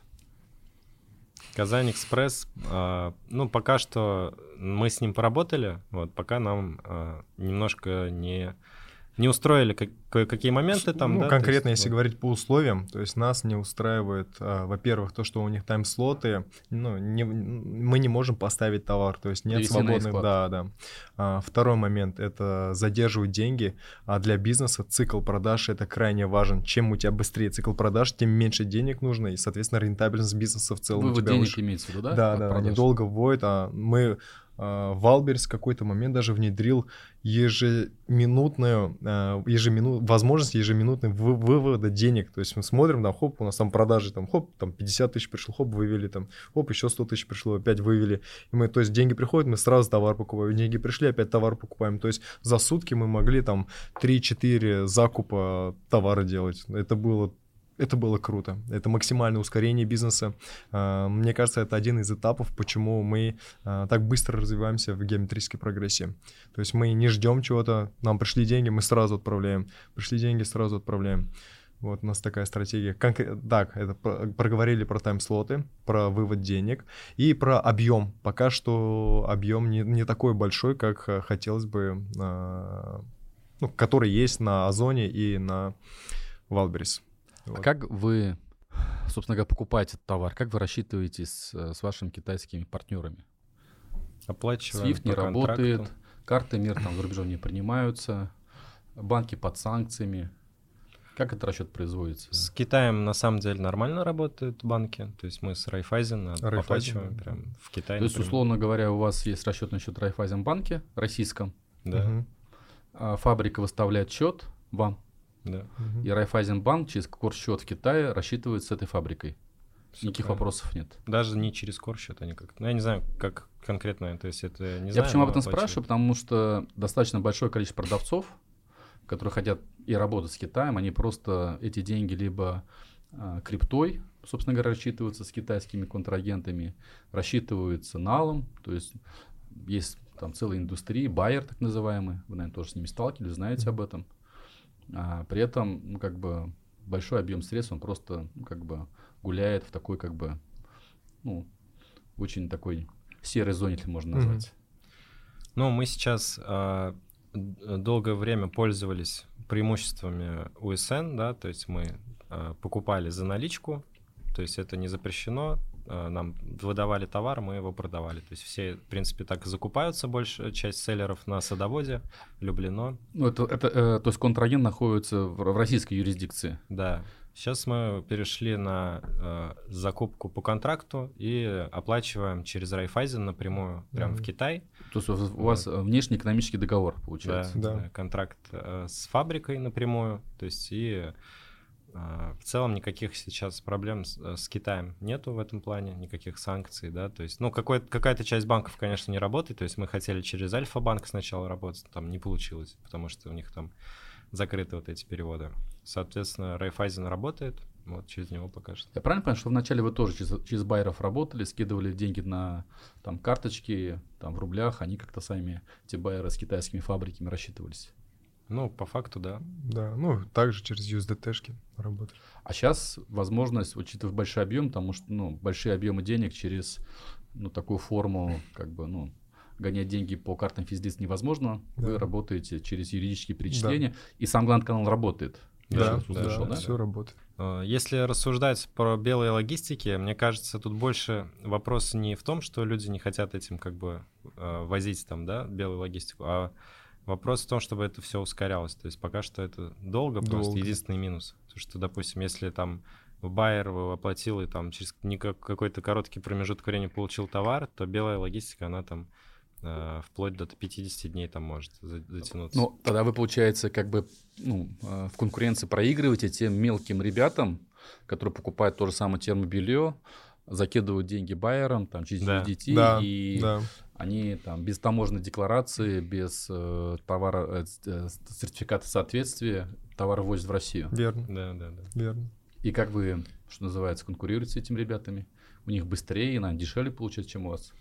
Казань Экспресс, а, ну, пока что мы с ним поработали, вот, пока нам а, немножко не, не устроили как- кое-какие моменты там, ну, да, конкретно, есть, если вот. говорить по условиям, то есть нас не устраивает, а, во-первых, то, что у них тайм-слоты, ну, не- мы не можем поставить товар, то есть нет Перевести на свободных, да, да. А, второй момент — это задерживать деньги, а для бизнеса цикл продаж — это крайне важен. Чем у тебя быстрее цикл продаж, тем меньше денег нужно, и, соответственно, рентабельность бизнеса в целом у Вывод тебя денег выше. имеется в виду, да? Да, да, продаж? они долго вводят, а мы Wildberries в какой-то момент даже внедрил ежеминутную, а, ежемину... возможность ежеминутной вы- вывода денег. То есть мы смотрим, там, хоп, у нас там продажи, там, хоп, там 50 тысяч пришло, хоп, вывели, там, хоп, еще 100 тысяч пришло, опять вывели. И мы, то есть деньги приходят, мы сразу товар покупаем, деньги пришли, опять товар покупаем. То есть за сутки мы могли там 3-4 закупа товара делать. Это было это было круто. Это максимальное ускорение бизнеса. А, Мне кажется, это один из этапов, почему мы а, так быстро развиваемся в геометрической прогрессии. То есть мы не ждем чего-то, нам пришли деньги, мы сразу отправляем. Пришли деньги, сразу отправляем. Вот у нас такая стратегия. Конкре- Так, это про- проговорили про тайм-слоты, про вывод денег и про объем. Пока что объем не, не такой большой, как э, хотелось бы, а, ну, который есть на Озоне и на Валберис. А Вот. как вы, собственно говоря, покупаете этот товар? Как вы рассчитываетесь с, с вашими китайскими партнерами? Оплачиваем SWIFT не контракту. работает, карты мир там за рубежом не принимаются, банки под санкциями. Как этот расчет производится? С Китаем на самом деле нормально работают банки. То есть мы с Райфайзен Райфайзен, оплачиваем да. прям в Китае. То есть, например. условно говоря, у вас есть расчет на счет Райфайзенбанке российском, Да, а фабрика выставляет счет вам, да. мгм. и Райфайзенбанк через счет в Китае рассчитывает с этой фабрикой. Всё Никаких правильно. вопросов нет. Даже не через корсчет они как Ну, я не знаю, как конкретно, то есть это не Я знаю. почему об этом оплачивают. спрашиваю? Потому что достаточно большое количество продавцов, которые хотят и работать с Китаем, они просто эти деньги либо а, криптой, собственно говоря, рассчитываются с китайскими контрагентами, рассчитываются налом, то есть есть там целая индустрия, байер так называемый, вы, наверное, тоже с ними сталкивались, знаете об этом. А, при этом, ну, как бы, большой объем средств, он просто, ну, как бы, гуляет в такой, как бы, ну, очень такой серой зоне, если можно назвать. Ну, мы сейчас д- долгое время пользовались преимуществами USN, да, то есть мы а, покупали за наличку, то есть это не запрещено, нам выдавали товар, мы его продавали. То есть все, в принципе, так и закупаются, большая часть селлеров на садоводе, Люблено, Ну, это, это, э, то есть контрагент находится в, в российской юрисдикции. да. Сейчас мы перешли на э, закупку по контракту и оплачиваем через Райфайзен напрямую, прям в Мгм. Китай. То есть у вас э, внешний экономический договор получается. Да. да, контракт э, с фабрикой напрямую, то есть и в целом никаких сейчас проблем с, э, с Китаем нету в этом плане, никаких санкций, да, то есть, ну, какая-то часть банков, конечно, не работает, то есть мы хотели через Альфа-банк сначала работать, там не получилось, потому что у них там закрыты вот эти переводы. Соответственно, Райфайзен работает, вот через него пока что. Я правильно понимаю, что вначале вы тоже через, через байеров работали, скидывали деньги на там карточки, там в рублях, они как-то сами, эти байеры с китайскими фабриками рассчитывались? Ну, по факту, да. Да, ну, также через USDT-шки работали. А сейчас возможность, учитывая большой объем, потому что, ну, большие объемы денег через, ну, такую форму, как бы, ну, гонять деньги по картам физлиц невозможно. Да. Вы работаете через юридические перечисления, да. и сам гланд-канал работает. Да, да, услышал, да, да, все работает. А, если рассуждать про белые логистики, мне кажется, тут больше вопрос не в том, что люди не хотят этим как бы а, возить там, да, белую логистику, а Вопрос в том, чтобы это все ускорялось. То есть пока что это долго, долго. просто единственный минус. То, что, допустим, если там байер оплатил и там через какой-то короткий промежуток времени получил товар, то белая логистика, она там э, вплоть до 50 дней там может затянуться. Ну, тогда вы, получается, как бы ну, э, в конкуренции проигрываете тем мелким ребятам, которые покупают то же самое термобелье, закидывают деньги байерам там через да. USDT да, и да они там без таможенной декларации, без э, товара, э, сертификата соответствия товар возят в Россию. Верно. Да, да, да. Верно. И как вы, что называется, конкурируете с этими ребятами? У них быстрее и нам дешевле получается, чем у вас?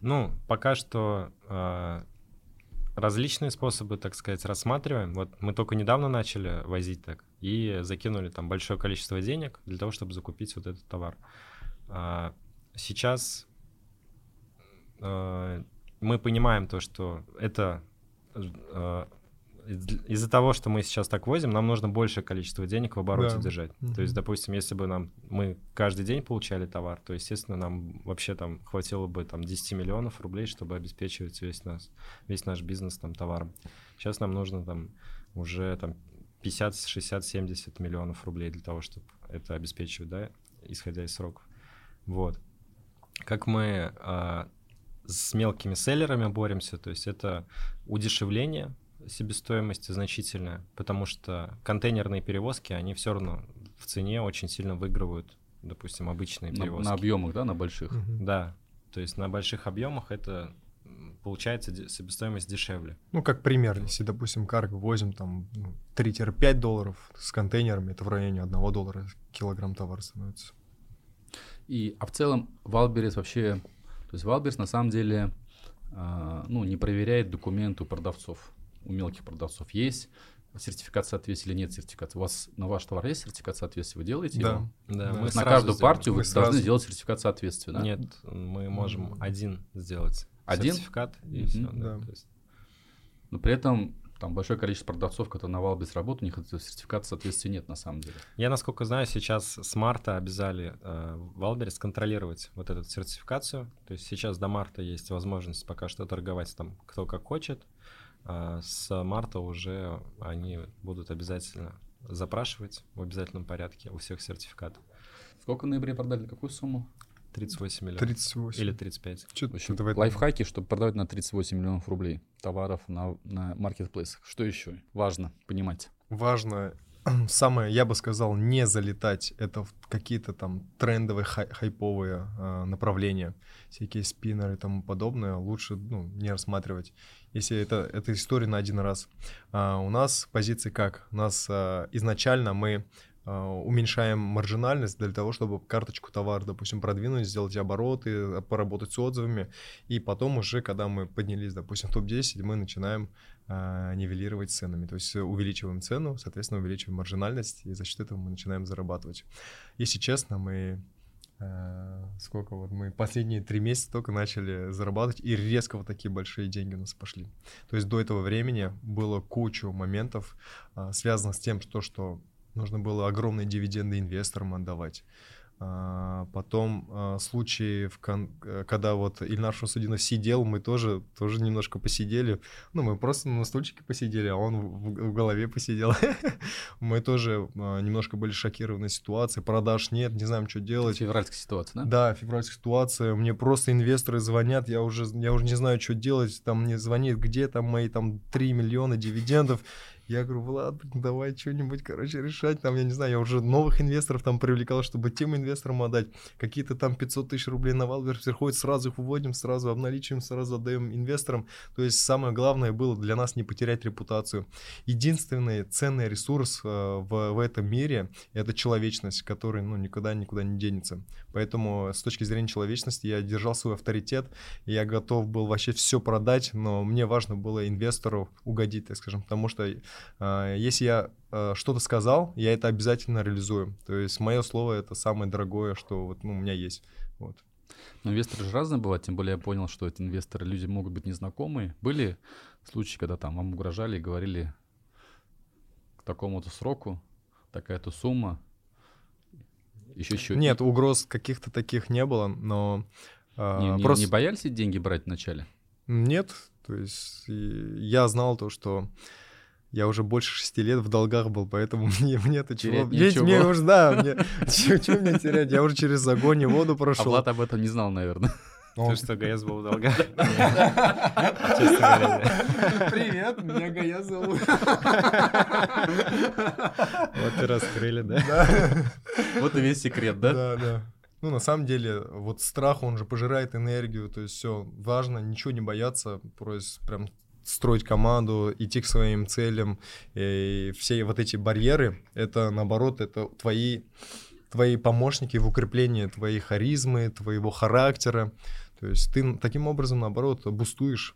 Ну, пока что э, различные способы, так сказать, рассматриваем. Вот мы только недавно начали возить так и закинули там большое количество денег для того, чтобы закупить вот этот товар. А сейчас Э, мы понимаем то, что это э, из-за того, что мы сейчас так возим, нам нужно большее количество денег в обороте да. держать. Mm-hmm. То есть, допустим, если бы нам мы каждый день получали товар, то, естественно, нам вообще там хватило бы там 10 миллионов рублей, чтобы обеспечивать весь нас, весь наш бизнес там товаром. Сейчас нам нужно там уже там 50, 60, 70 миллионов рублей для того, чтобы это обеспечивать, да, исходя из сроков. Вот. Как мы а, с мелкими селлерами боремся, то есть это удешевление себестоимости значительное, потому что контейнерные перевозки, они все равно в цене очень сильно выигрывают, допустим, обычные перевозки. На, на объемах, да, на больших? Угу. Да, то есть на больших объемах это получается себестоимость дешевле. Ну, как пример, если, допустим, карго возим там 3-5 ну, долларов с контейнерами, это в районе 1 доллара килограмм товара становится. И, а в целом Wildberries вообще то есть Wildberries на самом деле э, ну, не проверяет документы у продавцов, у мелких продавцов. Есть сертификат соответствия или нет сертификата. У вас на ваш товар есть сертификат соответствия? Вы делаете да. его? Да, да. Мы на каждую партию мы вы сразу... должны сделать сертификат соответствия, да? Нет, мы можем один сделать один? сертификат и mm-hmm. все. Да. Да. Но при этом там большое количество продавцов, которые на Валбис работают, у них сертификата соответствия нет на самом деле. Я, насколько знаю, сейчас с марта обязали э, Валберис контролировать вот эту сертификацию. То есть сейчас до марта есть возможность пока что торговать там кто как хочет. А с марта уже они будут обязательно запрашивать в обязательном порядке у всех сертификатов. Сколько в ноябре продали? Какую сумму? 38 миллионов. 38. Или 35. Что, в общем, лайфхаки, чтобы продавать на 38 миллионов рублей товаров на, на маркетплейсах. Что еще важно понимать? Важно [clears throat] самое, я бы сказал, не залетать это в какие-то там трендовые хай хайповые э, направления, всякие спиннеры и тому подобное, лучше ну, не рассматривать, если это, это история на один раз. А, у нас позиции как? У нас а, изначально мы уменьшаем маржинальность для того, чтобы карточку товара, допустим, продвинуть, сделать обороты, поработать с отзывами. И потом уже, когда мы поднялись, допустим, в топ-10, мы начинаем э, нивелировать ценами. То есть увеличиваем цену, соответственно, увеличиваем маржинальность, и за счет этого мы начинаем зарабатывать. Если честно, мы э, сколько вот мы последние три месяца только начали зарабатывать, и резко вот такие большие деньги у нас пошли. То есть до этого времени было кучу моментов, э, связанных с тем, что, что нужно было огромные дивиденды инвесторам отдавать. А, потом а, случаи, в кон... Э, когда вот Ильнар Шусудинов сидел, мы тоже, тоже немножко посидели. Ну, мы просто на стульчике посидели, а он в, в голове посидел. [laughs] мы тоже а, немножко были шокированы ситуацией. Продаж нет, не знаем, что делать. Февральская ситуация, да? Да, февральская ситуация. Мне просто инвесторы звонят, я уже, я уже не знаю, что делать. Там мне звонит, где там мои там 3 миллиона дивидендов. Я говорю, Влад, давай что-нибудь, короче, решать. Там, я не знаю, я уже новых инвесторов там привлекал, чтобы тем инвесторам отдать. Какие-то там 500 тысяч рублей на Валбер приходит, сразу их выводим, сразу обналичиваем, сразу отдаем инвесторам. То есть самое главное было для нас не потерять репутацию. Единственный ценный ресурс э, в, в этом мире — это человечность, который ну, никогда никуда не денется. Поэтому с точки зрения человечности я держал свой авторитет, я готов был вообще все продать, но мне важно было инвестору угодить, так скажем, потому что э, если я э, что-то сказал, я это обязательно реализую. То есть мое слово это самое дорогое, что вот, ну, у меня есть. Вот. Но инвесторы же разные бывают, тем более я понял, что эти инвесторы, люди могут быть незнакомые. Были случаи, когда там вам угрожали и говорили к такому-то сроку, такая-то сумма, еще еще. Нет, угроз каких-то таких не было, но э, не, не, просто... не боялись деньги брать вначале? Нет, то есть я знал то, что я уже больше шести лет в долгах был, поэтому [laughs] мне, мне это чего... Ведь мне уже, да, мне, [laughs] что мне терять? Я уже через огонь и воду прошел. А Влад об этом не знал, наверное. То, что ГАЭС был в долгах. [laughs] Привет, меня ГАЭС зовут. Вот и раскрыли, да? Вот и весь секрет, да? Да, да. Ну, на самом деле, вот страх, он же пожирает энергию, то есть все важно, ничего не бояться, просто прям строить команду, идти к своим целям. И все вот эти барьеры, это наоборот, это твои, твои помощники в укреплении твоей харизмы, твоего характера. То есть ты таким образом, наоборот, бустуешь.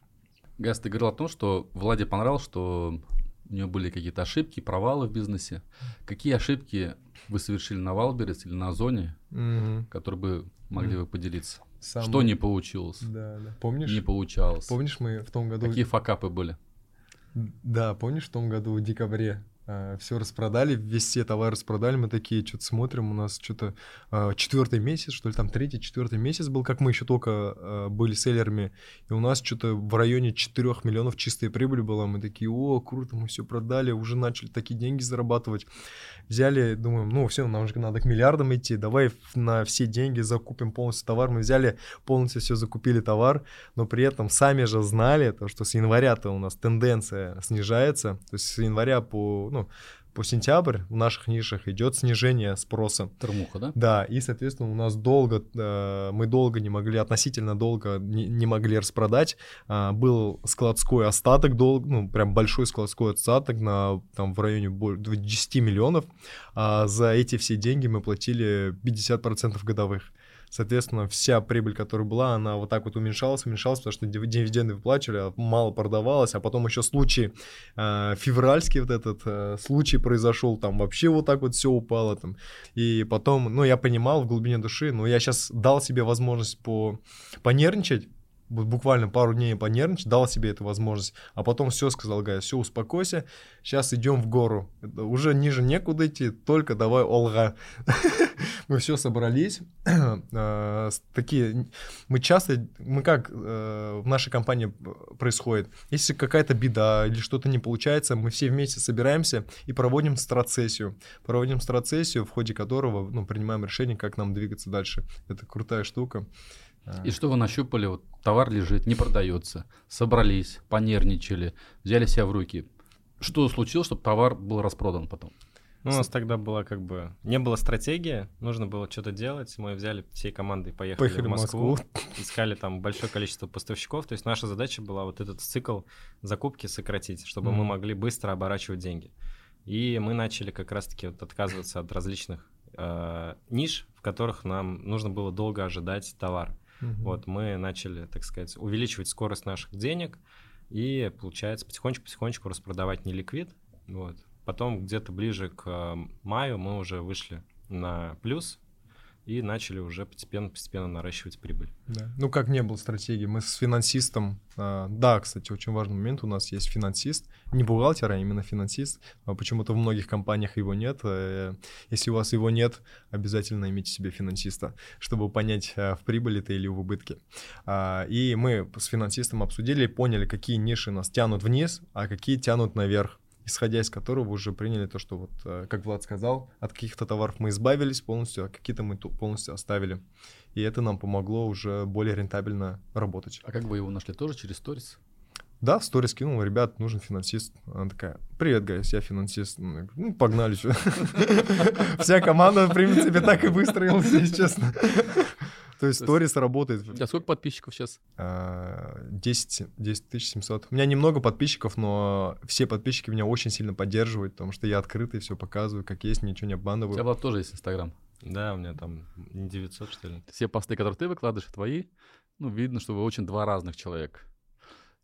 Гаяз, ты говорил о том, что Владе понравилось, что у него были какие-то ошибки, провалы в бизнесе. Какие ошибки вы совершили на Валберес или на Озоне, угу. которые бы могли угу. вы поделиться? Самый... Что не получилось? Да, да. Помнишь? Не получалось. Помнишь, мы в том году... Какие факапы были? Да, помнишь, в том году в декабре все распродали, весь все товары распродали, мы такие что-то смотрим, у нас что-то а, четвертый месяц, что ли, там третий, четвертый месяц был, как мы еще только а, были селлерами, и у нас что-то в районе 4 миллионов чистой прибыли была, мы такие, о, круто, мы все продали, уже начали такие деньги зарабатывать, взяли, думаем, ну все, нам же надо к миллиардам идти, давай на все деньги закупим полностью товар, мы взяли, полностью все закупили товар, но при этом сами же знали, то, что с января-то у нас тенденция снижается, то есть с января по, ну, ну, по сентябрь в наших нишах идет снижение спроса. Термуха, да? Да, и, соответственно, у нас долго, э, мы долго не могли, относительно долго не, не могли распродать. Э, был складской остаток, долг, ну, прям большой складской остаток на, там, в районе 10 миллионов. А за эти все деньги мы платили 50% годовых. Соответственно, вся прибыль, которая была, она вот так вот уменьшалась, уменьшалась, потому что дивиденды выплачивали, а мало продавалось, а потом еще случай э, февральский вот этот э, случай произошел, там вообще вот так вот все упало там. И потом, ну, я понимал в глубине души, но я сейчас дал себе возможность по, понервничать, буквально пару дней понервничать, дал себе эту возможность, а потом все сказал, Гай, все, успокойся, сейчас идем в гору. Уже ниже некуда идти, только давай олга. [laughs] мы все собрались. [clears throat] А, такие, мы часто, мы как э, в нашей компании происходит, если какая-то беда или что-то не получается, мы все вместе собираемся и проводим страцессию. Проводим страцессию, в ходе которого ну, принимаем решение, как нам двигаться дальше. Это крутая штука. И что вы нащупали? Вот товар лежит, не продается. Собрались, понервничали, взяли себя в руки. Что случилось, чтобы товар был распродан потом? Ну, у нас тогда была как бы... Не было стратегии, нужно было что-то делать. Мы взяли всей командой, поехали, поехали в Москву, Москву, искали там большое количество поставщиков. То есть наша задача была вот этот цикл закупки сократить, чтобы mm. мы могли быстро оборачивать деньги. И мы начали как раз-таки вот отказываться от различных э, ниш, в которых нам нужно было долго ожидать товар. Mm-hmm. Вот мы начали, так сказать, увеличивать скорость наших денег и, получается, потихонечку-потихонечку распродавать неликвид. Вот. Потом где-то ближе к э, маю мы уже вышли на плюс и начали уже постепенно-постепенно наращивать прибыль. Да. Ну, как не было стратегии, мы с финансистом, а, да, кстати, очень важный момент, у нас есть финансист, не бухгалтер, а именно финансист, а почему-то в многих компаниях его нет, э, если у вас его нет, обязательно имейте себе финансиста, чтобы понять, а, в прибыли ты или в убытке. И мы с финансистом обсудили, поняли, какие ниши нас тянут вниз, а какие тянут наверх исходя из которого уже приняли то, что вот, э, как Влад сказал, от каких-то товаров мы избавились полностью, а какие-то мы полностью оставили. И это нам помогло уже более рентабельно работать. А как вы его нашли? Тоже через сторис? Да, в сторис кинул, ребят, нужен финансист. Она такая, привет, гайс, я финансист. Ну, погнали. [laughs] Вся команда, в принципе, так и выстроилась, если честно. То есть сторис работает. Тебя сколько подписчиков сейчас? 10, 10 700. У меня немного подписчиков, но все подписчики меня очень сильно поддерживают, потому что я открытый, все показываю, как есть, ничего не обманываю. У тебя, Влад, тоже есть Инстаграм? Да, у меня там 900, что ли. Все посты, которые ты выкладываешь, твои, ну, видно, что вы очень два разных человека.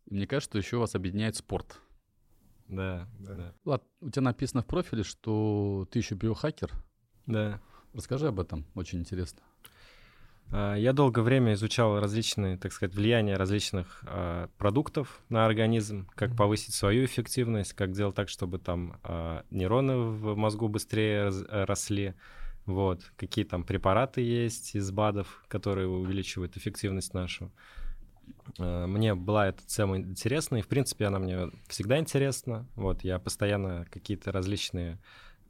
И мне кажется, что еще вас объединяет спорт. Да, да. да. Влад, у тебя написано в профиле, что ты еще биохакер. Да. Расскажи об этом, очень интересно. А, я долгое время изучал различные, так сказать, влияния различных э, продуктов на организм, как повысить свою эффективность, как делать так, чтобы там э, нейроны в мозгу быстрее раз, э, росли, вот, какие там препараты есть из БАДов, которые увеличивают эффективность нашу. Э, мне была эта тема интересна, и, в принципе, она мне всегда интересна. Вот, я постоянно какие-то различные,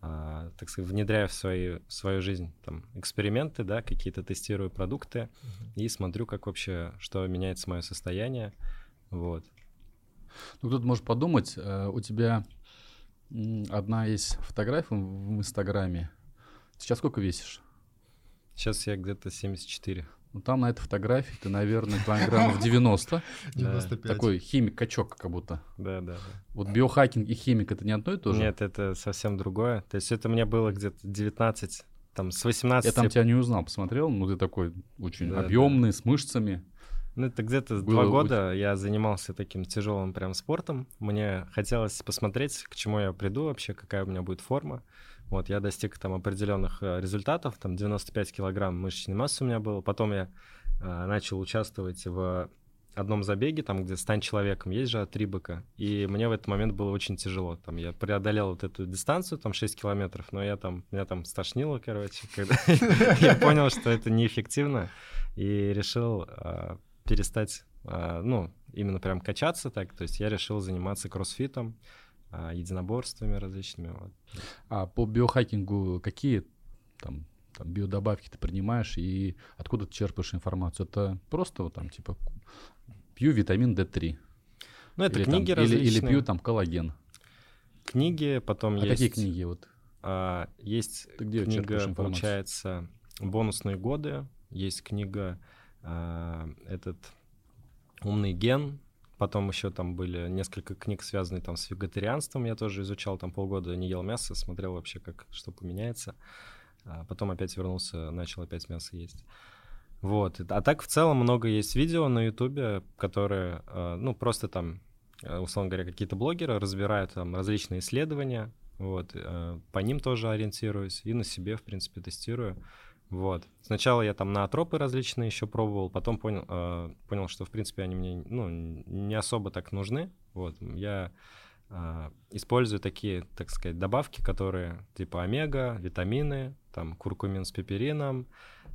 а, так сказать, внедряю в, свои, в свою жизнь там, эксперименты, да, какие-то тестирую продукты uh-huh. и смотрю, как вообще, что меняется мое состояние. Вот. Ну, кто-то может подумать, э, у тебя одна есть фотография в Инстаграме. Сейчас сколько весишь? Сейчас я где-то 74. Ну, там на этой фотографии ты, наверное, килограммов 90. 95. Такой химик-качок как будто. Да, да. Вот биохакинг и химик — это не одно и то же? Нет, это совсем другое. То есть это мне было где-то 19, там, с 18... Я там тебя не узнал, посмотрел, ну ты такой очень да, объемный, да. с мышцами. Ну, это где-то два года я занимался таким тяжелым прям спортом. Мне хотелось посмотреть, к чему я приду вообще, какая у меня будет форма. Вот, я достиг там определенных э, результатов, там 95 килограмм мышечной массы у меня было. Потом я э, начал участвовать в одном забеге, там, где «Стань человеком», есть же от Рибака, и мне в этот момент было очень тяжело. Там я преодолел вот эту дистанцию, там 6 километров, но я там, меня там стошнило, короче, [laughs] когда я понял, что это неэффективно, и решил э, перестать, э, ну, именно прям качаться так, то есть я решил заниматься кроссфитом, единоборствами различными. Вот. А по биохакингу какие там, там биодобавки ты принимаешь и откуда ты черпаешь информацию? Это просто вот там типа пью витамин D3. Ну, это или, книги там, различные. Или, или пью там коллаген. Книги, потом а есть... какие книги вот? А, есть ты где книга, получается, «Бонусные годы», есть книга а, этот «Умный ген», Потом еще там были несколько книг, связанных там с вегетарианством. Я тоже изучал там полгода, не ел мясо, смотрел вообще, как что поменяется. А потом опять вернулся, начал опять мясо есть. Вот. А так в целом много есть видео на Ютубе, которые, а, ну, просто там, а, условно говоря, какие-то блогеры разбирают там различные исследования. Вот. А, по ним тоже ориентируюсь и на себе, в принципе, тестирую. Вот. Сначала я там на атропы различные еще пробовал, потом понял, э, понял, что в принципе они мне ну, не особо так нужны. Вот. Я э, использую такие, так сказать, добавки, которые типа омега, витамины, там куркумин с пеперином,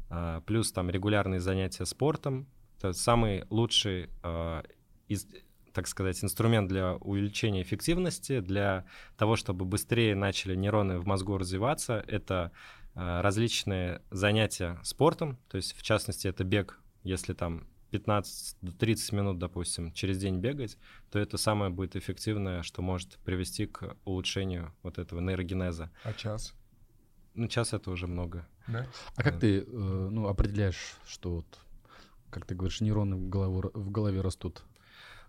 э, плюс там регулярные занятия спортом. Это самый лучший э, из, так сказать, инструмент для увеличения эффективности, для того, чтобы быстрее начали нейроны в мозгу развиваться. Это различные занятия спортом, то есть в частности это бег, если там 15-30 минут, допустим, через день бегать, то это самое будет эффективное, что может привести к улучшению вот этого нейрогенеза. А час? Ну, час это уже много. Да? А как ты э, ну, определяешь, что вот, как ты говоришь, нейроны в, голову, в голове растут?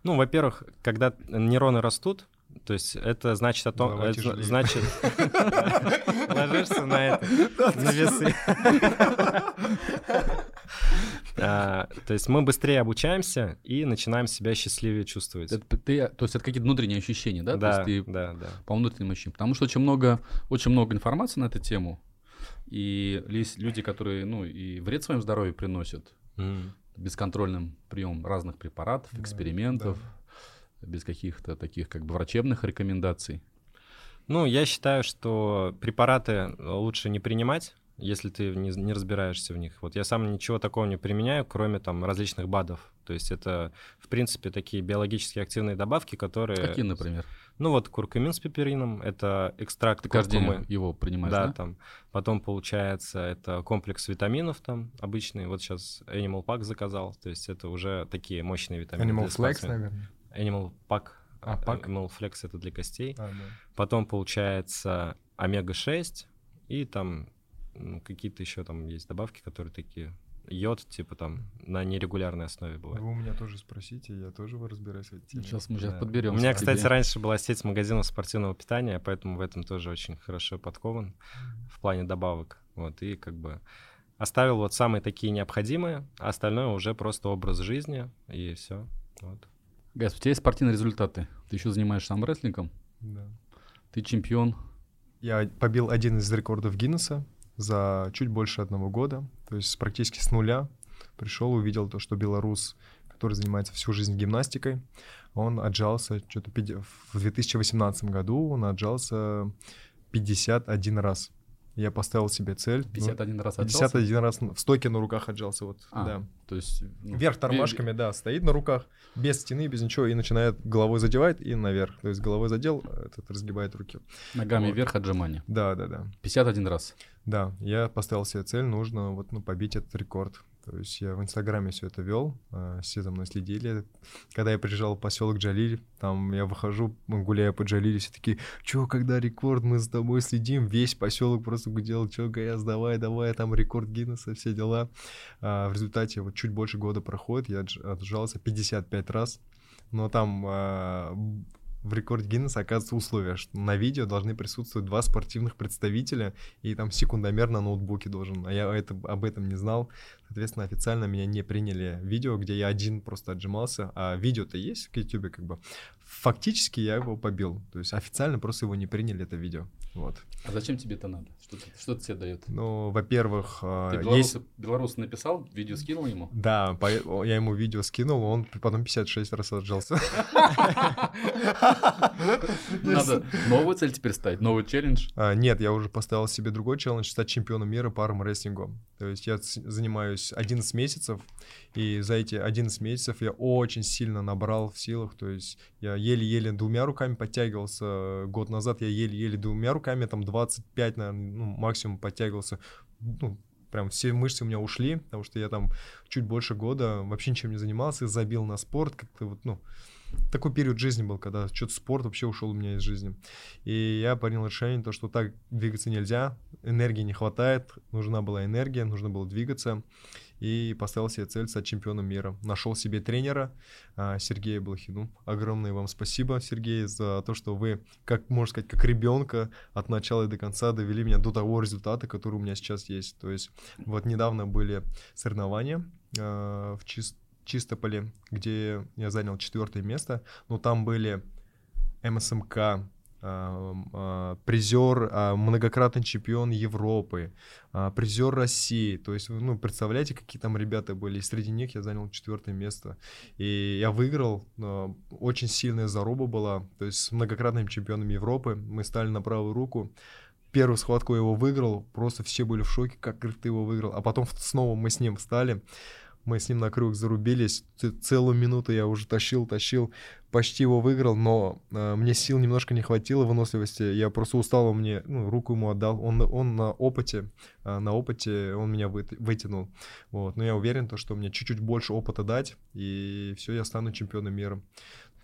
Ну, во-первых, когда нейроны растут, то есть это значит о том, это, значит [laughs] ложишься на это, на весы. [laughs] а, то есть мы быстрее обучаемся и начинаем себя счастливее чувствовать. Это, ты, то есть это какие-то внутренние ощущения, да? Да, то есть ты да, да. По внутренним ощущениям. Потому что очень много, очень много информации на эту тему. И есть люди, которые, ну, и вред своему здоровью приносят. Mm. Бесконтрольным приемом разных препаратов, экспериментов. Да без каких-то таких как бы врачебных рекомендаций? Ну, я считаю, что препараты лучше не принимать, если ты не, не разбираешься в них. Вот я сам ничего такого не применяю, кроме там различных БАДов. То есть это, в принципе, такие биологически активные добавки, которые... Какие, например? Ну вот куркумин с пеперином, это экстракт Ты каждый день его принимаешь, да? Да, там. Потом, получается, это комплекс витаминов там обычный. Вот сейчас Animal Pack заказал, то есть это уже такие мощные витамины. Animal Flex, наверное. Animal Pack. А, пак? Animal Flex это для костей. А, да. Потом получается омега-6 и там м, какие-то еще там есть добавки, которые такие йод, типа там на нерегулярной основе бывают. Вы у меня тоже спросите, я тоже разбираюсь в этой теме. Сейчас мы сейчас Да. подберем. У меня, тебе. кстати, раньше была сеть магазинов спортивного питания, поэтому в этом тоже очень хорошо подкован в плане добавок. Вот, и как бы оставил вот самые такие необходимые, а остальное уже просто образ жизни, и все. Вот. Гайс, у тебя есть спортивные результаты. Ты еще занимаешься армрестлингом. Да. Ты чемпион. Я побил один из рекордов Гиннесса за чуть больше одного года, то есть практически с нуля. Пришел, увидел то, что белорус, который занимается всю жизнь гимнастикой, он отжался что-то в 2018 году, он отжался 51 раз. Я поставил себе цель. ну, 51 раз отжался? 51 раз в стойке на руках отжался, вот, А, да. То есть... ну, Вверх бе- тормашками, да, стоит на руках, без стены, без ничего, и начинает головой задевать и наверх. То есть головой задел, этот разгибает руки. Ногами Вот. вверх отжимания. Да, да, да. 51 раз. Да, я поставил себе цель, нужно вот, ну, побить этот рекорд. То есть я в Инстаграме все это вел, а, все за мной следили. Когда я приезжал в поселок Джалиль, там я выхожу, мы гуляя по Джалиле, все такие, чё, когда рекорд, мы за тобой следим, весь поселок просто гудел, чё, Гаяс, давай, давай, там рекорд Гиннесса, все дела. А, в результате вот чуть больше года проходит, я отж- отжался 55 раз, но там а, в рекорде Гиннесса оказывается условие, что на видео должны присутствовать два спортивных представителя, и там секундомер на ноутбуке должен. А я это, об этом не знал. Соответственно, официально меня не приняли видео, где я один просто отжимался. А видео-то есть в YouTube, как бы. Фактически я его побил. То есть официально просто его не приняли, это видео. Вот. А зачем тебе это надо? Что, ты- что тебе дает? Ну, во-первых, а, Ты есть... белорусу написал, видео скинул ему? Да, по- я ему видео скинул, он потом 56 раз отжался. Надо новую цель теперь ставить, новый челлендж. А, нет, я уже поставил себе другой челлендж, стать чемпионом мира по армрестлингу. То есть я занимаюсь 11 месяцев, и за эти 11 месяцев я очень сильно набрал в силах. То есть я еле-еле двумя руками подтягивался. Год назад я еле-еле двумя руками, там 25, наверное, ну, максимум подтягивался. Ну, прям все мышцы у меня ушли, потому что я там чуть больше года вообще ничем не занимался, забил на спорт, как-то вот, ну, такой период жизни был, когда что-то спорт вообще ушел у меня из жизни. И я принял решение, то, что так двигаться нельзя, энергии не хватает, нужна была энергия, нужно было двигаться. И поставил себе цель стать чемпионом мира. Нашел себе тренера а, Сергея Блохину. Огромное вам спасибо, Сергей, за то, что вы, как можно сказать, как ребенка от начала и до конца довели меня до того результата, который у меня сейчас есть. То есть вот недавно были соревнования а, в Чис- Чистополе, где я занял четвертое место, но там были МСМК, призер, а, многократный чемпион Европы, а, призер России. То есть, ну, представляете, какие там ребята были. И среди них я занял четвертое место. И я выиграл. Очень сильная заруба была. То есть с многократным чемпионом Европы мы стали на правую руку. Первую схватку его выиграл. Просто все были в шоке, как ты его выиграл. А потом снова мы с ним встали. Мы с ним на круг зарубились. Целую минуту я уже тащил, тащил. Почти его выиграл, но э, мне сил немножко не хватило выносливости. Я просто устал, он мне ну, руку ему отдал. Он, он на опыте, э, на опыте он меня выт- вытянул. Вот. Но я уверен, то, что мне чуть-чуть больше опыта дать, и все, я стану чемпионом мира.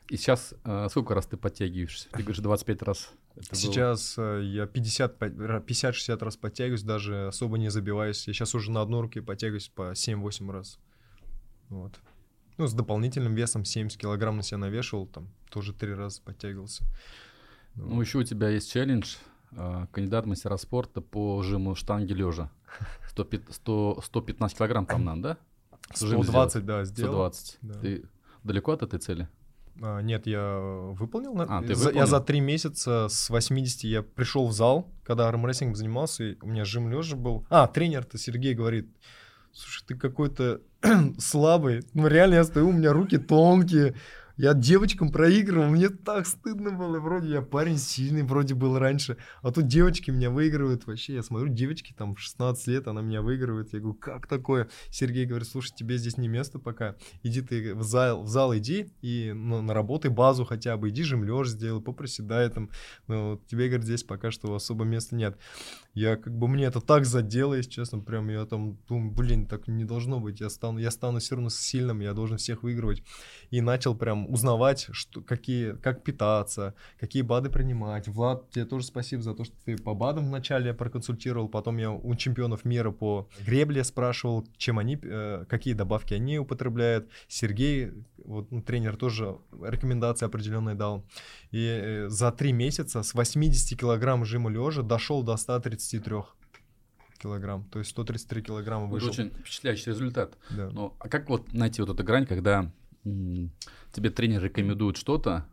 И сейчас э, сколько раз ты подтягиваешься? Ты говоришь 25 раз. Это было- Сейчас э, я 50, по- ра- 50-60 раз подтягиваюсь, даже особо не забиваюсь. Я сейчас уже на одной руке подтягиваюсь по 7-8 раз. Вот. Ну, с дополнительным весом 70 килограмм на себя навешивал, там тоже три раза подтягивался. Ну, еще у тебя есть челлендж. э, кандидат мастера спорта по жиму штанги лежа. 115 килограмм там надо, да? Жим 120, да, сделал. 120. Да. Ты далеко от этой цели? А, нет, я выполнил. А, ты за- Я выполнил? за три месяца с 80 я пришел в зал, когда армрестлингом занимался, и у меня жим лежа был. А, тренер-то Сергей говорит, слушай, ты какой-то [clears throat] слабый. Ну, реально я стою, у меня руки тонкие. Я девочкам проигрывал, мне так стыдно было. Вроде я парень сильный, вроде был раньше. А тут девочки меня выигрывают. Вообще, я смотрю, девочки там в 16 лет, она меня выигрывает. Я говорю, как такое? Сергей говорит, слушай, тебе здесь не место пока. Иди ты в зал, в зал иди и ну, наработай базу хотя бы. Иди жимлёж сделай, поприседай там. Ну, тебе, говорит, здесь пока что особо места нет. Я как бы, мне это так задело, если честно, прям я там думаю, блин, так не должно быть. Я стану, я стану все равно сильным, я должен всех выигрывать. И начал прям узнавать, что, какие, как питаться, какие БАДы принимать. Влад, тебе тоже спасибо за то, что ты по БАДам вначале проконсультировал, потом я у чемпионов мира по гребле спрашивал, чем они, э, какие добавки они употребляют. Сергей, вот ну, тренер тоже рекомендации определенные дал. И э, за три месяца с 80 килограмм жима лежа дошел до 133 килограмм. То есть 133 килограмма вышел. Это очень впечатляющий результат. Да. Но а как вот найти вот эту грань, когда м, тебе тренер рекомендует что-то,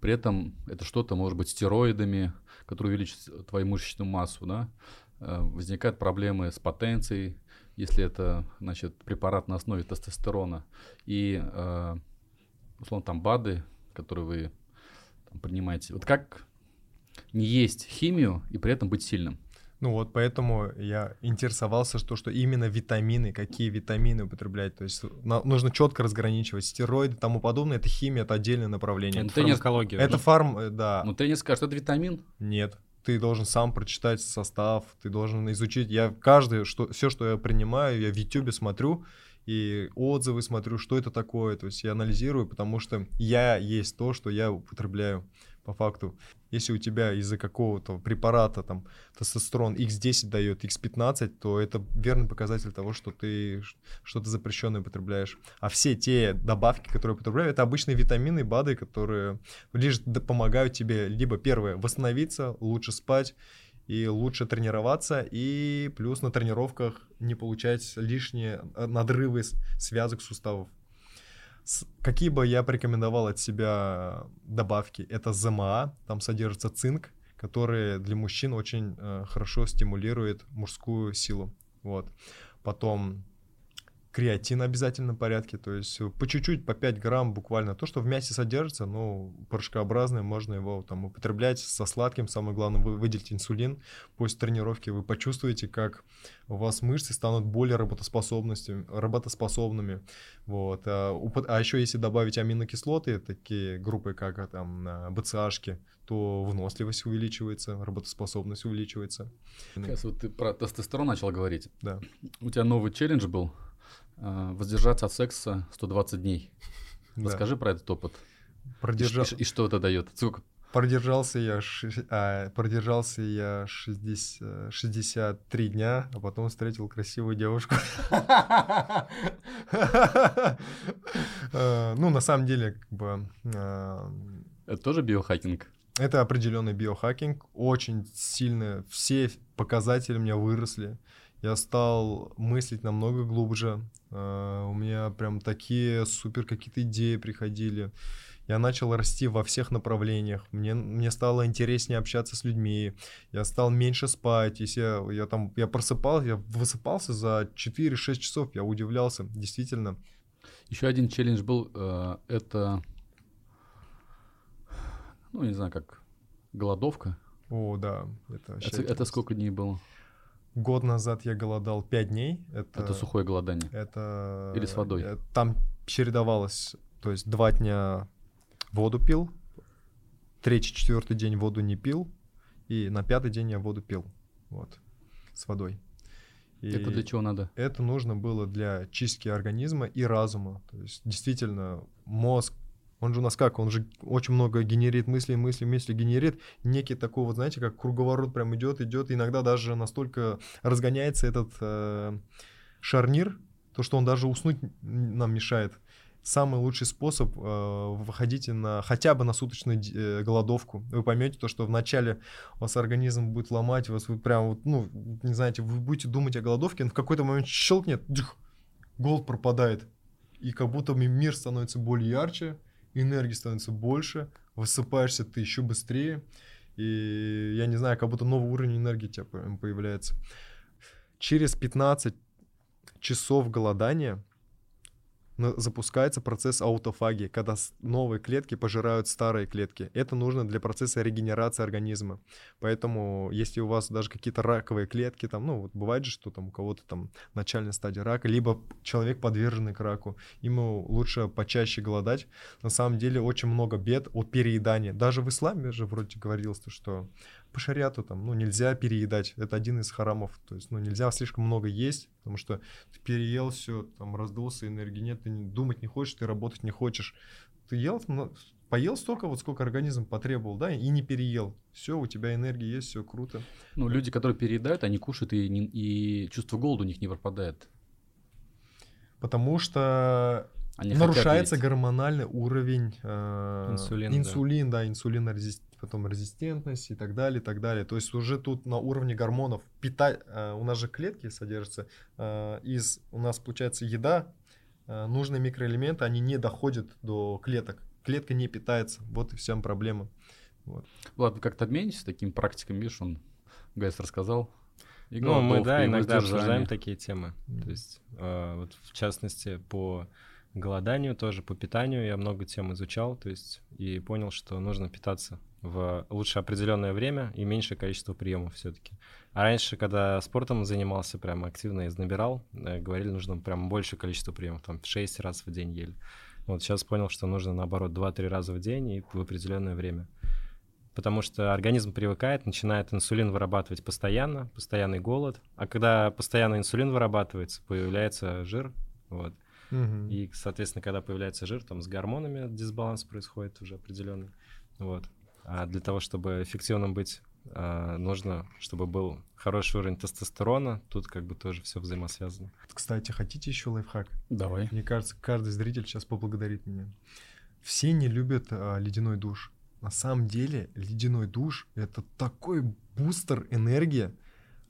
при этом это что-то может быть стероидами, которые увеличат твою мышечную массу, да? Э, Возникают проблемы с потенцией, если это, значит, препарат на основе тестостерона. И, э, условно, там БАДы, которые вы там, принимаете. Вот как не есть химию и при этом быть сильным? Ну вот поэтому я интересовался, что, что именно витамины, какие витамины употреблять. То есть на- нужно четко разграничивать. Стероиды и тому подобное, это химия, это отдельное направление. Ну, Это, тренер- Фармакология. это фарм, э, да, Ну, тренер скажет, это витамин. нет. Ты должен сам прочитать состав, ты должен изучить. Я каждый, что, все, что я принимаю, я в YouTube смотрю, и отзывы смотрю, что это такое. То есть я анализирую, потому что я есть то, что я употребляю по факту. Если у тебя из-за какого-то препарата там тестостерон X10 дает X15, то это верный показатель того, что ты что-то запрещенное употребляешь. А все те добавки, которые я употребляю, это обычные витамины, БАДы, которые лишь помогают тебе либо первое восстановиться, лучше спать и лучше тренироваться, и плюс на тренировках не получать лишние э, надрывы связок суставов. Какие бы я порекомендовал от себя добавки? Это ЗМА, там содержится цинк, который для мужчин очень э, хорошо стимулирует мужскую силу. Вот. Потом креатин обязательно в порядке, то есть э, по чуть-чуть, по 5 грамм буквально. То, что в мясе содержится, ну, порошкообразное, можно его там употреблять со сладким. Самое главное, вы выделить инсулин. После тренировки вы почувствуете, как у вас мышцы станут более работоспособностями, работоспособными. Вот. А, а еще если добавить аминокислоты, такие группы, как а, там БЦАшки, то выносливость увеличивается, работоспособность увеличивается. Сейчас вот ты про тестостерон начал говорить. Да. У тебя новый челлендж был э, воздержаться от секса 120 дней. Да. Расскажи про этот опыт. И, Продержа- ш- и что это дает? Сколько? Продержался я, ши- а, продержался я 60, 63 дня, а потом встретил красивую девушку. Э, Ну, на самом деле, как бы, э, Это тоже биохакинг? это определенный биохакинг. Очень сильно все показатели у меня выросли. Я стал мыслить намного глубже. Э, У меня прям такие супер какие-то идеи приходили. Я начал расти во всех направлениях. Мне, мне стало интереснее общаться с людьми. Я стал меньше спать. Если я, я там я просыпался, я высыпался за 4-6 часов, я удивлялся. Действительно. Еще один челлендж был, э, это, ну, не знаю, как голодовка. О, да. Это, Это, это сколько дней было? Год назад я голодал 5 дней. Это, Это сухое голодание. Это... Или с водой? э, Там чередовалось, то есть два дня воду пил, третий, четвертый день воду не пил, и на пятый день я воду пил, вот, с водой. И Это для чего надо? это нужно было для чистки организма и разума. То есть действительно мозг, он же у нас как, он же очень много генерит мысли, мысли, мысли генерит. Некий такой вот, знаете, как круговорот прям идет, идет. Иногда даже настолько разгоняется этот э, шарнир, то, что он даже уснуть нам мешает. Самый лучший способ э, выходите на хотя бы на суточную э, голодовку. Вы поймете то, что вначале у вас организм будет ломать вас, вы прям вот, ну, не знаете, вы будете думать о голодовке, но в какой-то момент щелкнет, дых, голод пропадает. И как будто ми- мир становится более ярче, энергии становится больше, высыпаешься ты еще быстрее. И я не знаю, как будто новый уровень энергии у тебя по- появляется. Через 15 часов голодания запускается процесс аутофагии, когда новые клетки пожирают старые клетки. Это нужно для процесса регенерации организма. Поэтому, если у вас даже какие-то раковые клетки, там, ну, вот бывает же, что там у кого-то там начальная стадия рака, либо человек подверженный к раку, ему лучше почаще голодать. На самом деле очень много бед от переедания. Даже в исламе же вроде говорилось, то, что по шариату там, ну, нельзя переедать. Это один из харамов. То есть, ну, нельзя слишком много есть, потому что ты переел все, там, раздулся, энергии нет, ты думать не хочешь, ты работать не хочешь, ты ел, ну, поел столько, вот сколько организм потребовал, да, и не переел. Все, у тебя энергия есть, все круто. Ну, люди, которые переедают, они кушают, и, не- и чувство голода у них не пропадает. Потому что Они нарушается гормональный уровень э, Инсулин, да. инсулин, да, инсулинорезист- потом резистентность и так далее, и так далее. То есть уже тут на уровне гормонов пита... э, у нас же клетки содержатся э, из у нас получается еда, э, нужные микроэлементы, они не доходят до клеток. Клетка не питается. Вот и вся проблема. Влад, вы как-то обменитесь такими практиками? Видишь, он Гайс рассказал. И Ну, мы, да, иногда обсуждаем такие темы. Мгм. То есть, э, вот в частности, по голоданию тоже, по питанию я много тем изучал, то есть, и понял, что нужно питаться в лучше определенное время и меньшее количество приемов все-таки. А раньше, когда спортом занимался, прям активно из набирал, э, говорили, нужно прям больше количество приемов, там 6 раз в день ели. Вот сейчас понял, что нужно наоборот 2-3 раза в день и в определенное время. Потому что организм привыкает, начинает инсулин вырабатывать постоянно, постоянный голод. А когда постоянно инсулин вырабатывается, появляется жир. Вот. И, соответственно, когда появляется жир, там с гормонами дисбаланс происходит уже определенный. Вот. А для того, чтобы эффективным быть, а, нужно, чтобы был хороший уровень тестостерона. Тут как бы тоже все взаимосвязано. Кстати, хотите еще лайфхак? Давай. Мне кажется, каждый зритель сейчас поблагодарит меня. Все не любят а, ледяной душ. На самом деле ледяной душ это такой бустер энергии.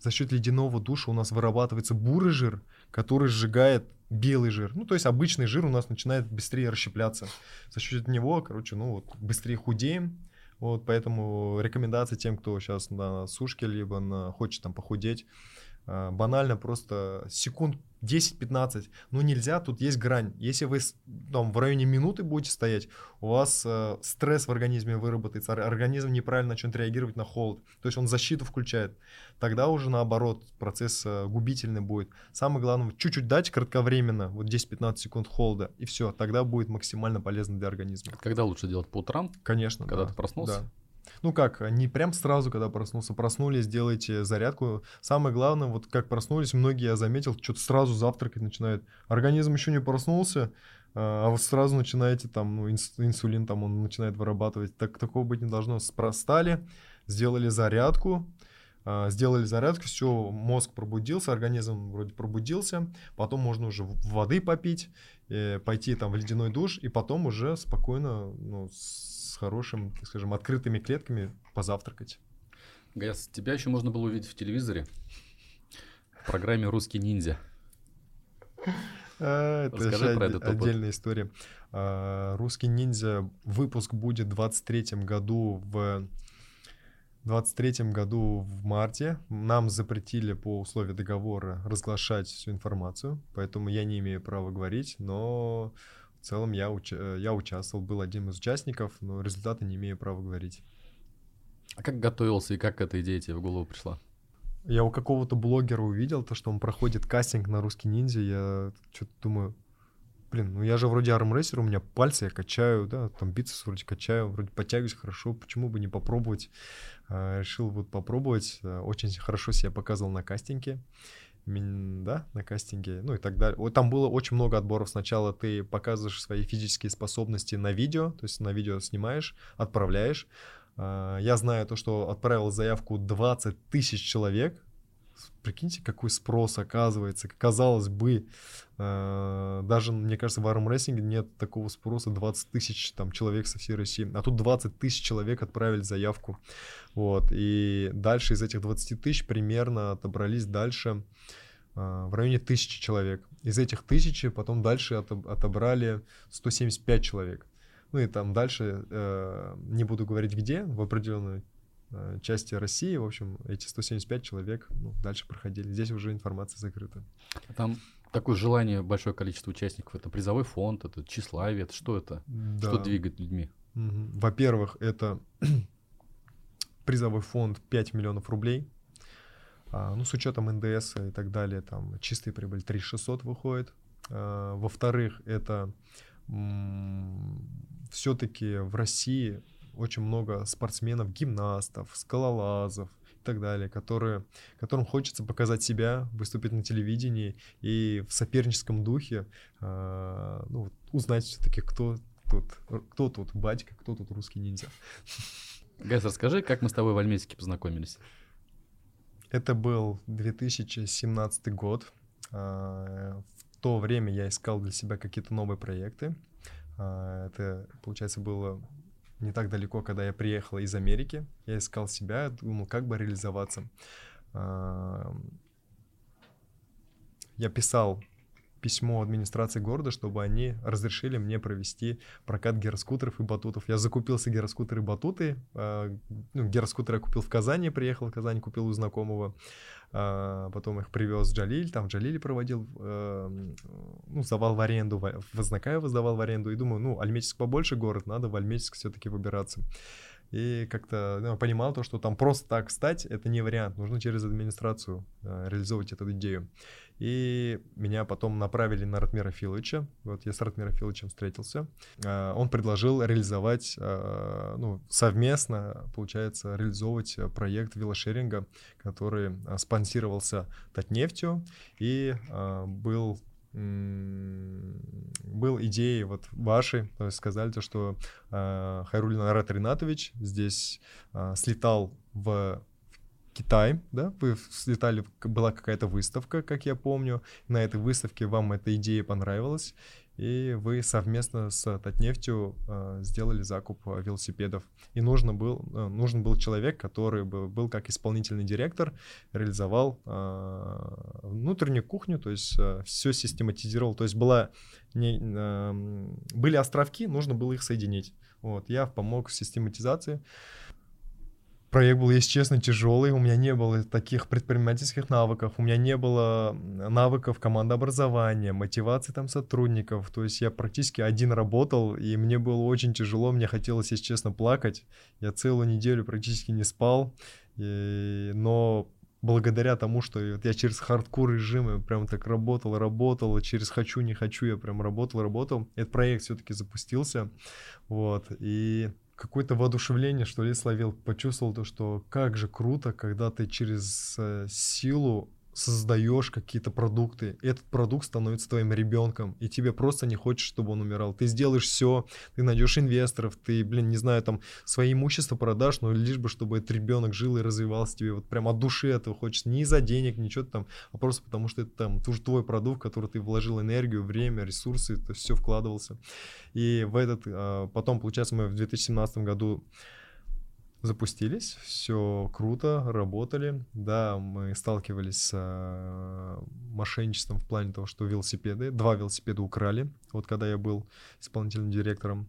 За счет ледяного душа у нас вырабатывается бурый жир, который сжигает белый жир. Ну, то есть обычный жир у нас начинает быстрее расщепляться. За счет него, короче, ну вот быстрее худеем. Вот, поэтому рекомендация тем, кто сейчас на сушке, либо на, хочет там похудеть, а, банально просто секунд 10-15. Ну нельзя, тут есть грань. Если вы там в районе минуты будете стоять, у вас э, стресс в организме выработается, ор- организм неправильно начнет реагировать на холод. То есть он защиту включает. Тогда уже наоборот процесс э, губительный будет. Самое главное, чуть-чуть дать кратковременно, вот 10-15 секунд холода, и все. Тогда будет максимально полезно для организма. Когда лучше делать по утрам? Конечно. Когда да, ты проснулся? да. Ну как, не прям сразу, когда проснулся. Проснулись, делайте зарядку. Самое главное, вот как проснулись, многие, я заметил, что-то сразу завтракать начинают. Организм еще не проснулся, а вот сразу начинаете там, ну, инс- инсулин там он начинает вырабатывать. Так, такого быть не должно. Спростали, сделали зарядку, а, сделали зарядку, все, мозг пробудился, организм вроде пробудился, потом можно уже воды попить, э, пойти там в ледяной душ, и потом уже спокойно, ну, хорошим, так скажем, открытыми клетками позавтракать. Гайс, тебя еще можно было увидеть в телевизоре. В программе «Русский ниндзя». А, Это Расскажи про этот опыт. отдельная история. А, Русский ниндзя выпуск будет в 23 году в 23 году в марте. Нам запретили по условию договора разглашать всю информацию, поэтому я не имею права говорить, но в целом я, уча- я участвовал, был одним из участников, но результаты не имею права говорить. А как готовился и как эта идея тебе в голову пришла? Я у какого-то блогера увидел то, что он проходит кастинг на русский ниндзя. Я что-то думаю, блин, ну я же вроде армрейсер, у меня пальцы я качаю, да, там бицепс вроде качаю, вроде подтягиваюсь хорошо, почему бы не попробовать? А, решил вот попробовать, а, очень хорошо себя показывал на кастинге. Да, на кастинге, ну и так далее. Там было очень много отборов. Сначала ты показываешь свои физические способности на видео, то есть на видео снимаешь, отправляешь. А, Я знаю то, что отправил заявку 20 тысяч человек. Прикиньте, какой спрос оказывается. Казалось бы, э, даже, мне кажется, в армрестлинге нет такого спроса 20 тысяч там, человек со всей России. А тут 20 тысяч человек отправили заявку. Вот. И дальше из этих 20 тысяч примерно отобрались дальше э, в районе тысячи человек. Из этих тысячи потом дальше отоб- отобрали 175 человек. Ну и там дальше, э, не буду говорить где, в определенной э, части России, в общем, эти 175 человек ну, дальше проходили. Здесь уже информация закрыта. Там такое желание, большое количество участников. Это призовой фонд, это тщеславие, это что это? Что Да. двигает людьми? Во-первых, это [clears throat] призовой фонд 5 миллионов рублей. А, ну, с учетом НДС и так далее, там чистая прибыль 3600 выходит. А, во-вторых, это все-таки в России очень много спортсменов, гимнастов, скалолазов и так далее, которые, которым хочется показать себя, выступить на телевидении и в соперническом духе а, ну, узнать все-таки, кто тут, кто тут батька, кто тут русский ниндзя. Гайс, расскажи, как мы с тобой в Альметьевске познакомились. Это был 2017 год. А, в то время я искал для себя какие-то новые проекты. А, это, получается, было не так далеко, когда я приехал из Америки. Я искал себя, думал, как бы реализоваться. А, я писал письмо администрации города, чтобы они разрешили мне провести прокат гироскутеров и батутов. Я закупился гироскутеры и батуты. Э, ну, гироскутеры я купил в Казани, приехал в Казань, купил у знакомого. Э, потом их привез Джалиль, там в Джалиле проводил, э, ну, сдавал в аренду, в Вознакаево сдавал в аренду. И думаю, ну, Альметьевск побольше город, надо в Альметьевск все-таки выбираться и как-то ну, понимал то, что там просто так стать, это не вариант, нужно через администрацию э, реализовывать эту идею. И меня потом направили на Ратмира Филовича, вот я с Ратмиром Филовичем встретился, э, он предложил реализовать, э, ну, совместно, получается, реализовывать проект велошеринга, который э, спонсировался Татнефтью и э, был был идеей вот вашей, то есть сказали то, что э, Хайрулин Арат Ринатович здесь э, слетал в Китай, да, вы слетали, была какая-то выставка, как я помню, на этой выставке вам эта идея понравилась, и вы совместно с Татнефтью э, сделали закуп э, велосипедов. И нужно был, э, нужен был человек, который бы был как исполнительный директор, реализовал э, внутреннюю кухню, то есть э, все систематизировал. То есть была не, э, были островки, нужно было их соединить. Вот, я помог в систематизации. Проект был, если честно, тяжелый. У меня не было таких предпринимательских навыков. У меня не было навыков командообразования, мотивации там сотрудников. То есть я практически один работал, и мне было очень тяжело. Мне хотелось, если честно, плакать. Я целую неделю практически не спал. И... Но благодаря тому, что я через хардкор режимы прям так работал, работал, через хочу, не хочу, я прям работал, работал. Этот проект все-таки запустился. Вот. И какое-то воодушевление, что ли, словил. Почувствовал то, что как же круто, когда ты через э, силу создаешь какие-то продукты, этот продукт становится твоим ребенком, и тебе просто не хочешь, чтобы он умирал. Ты сделаешь все, ты найдешь инвесторов, ты, блин, не знаю, там свои имущества продашь, но лишь бы, чтобы этот ребенок жил и развивался тебе вот прям от души этого хочется, не из-за денег, ничего там, а просто потому что это там тоже твой продукт, в который ты вложил энергию, время, ресурсы, то все вкладывался. И в этот, а, потом, получается, мы в 2017 году запустились, все круто, работали. Да, мы сталкивались с э, мошенничеством в плане того, что велосипеды, два велосипеда украли, вот когда я был исполнительным директором.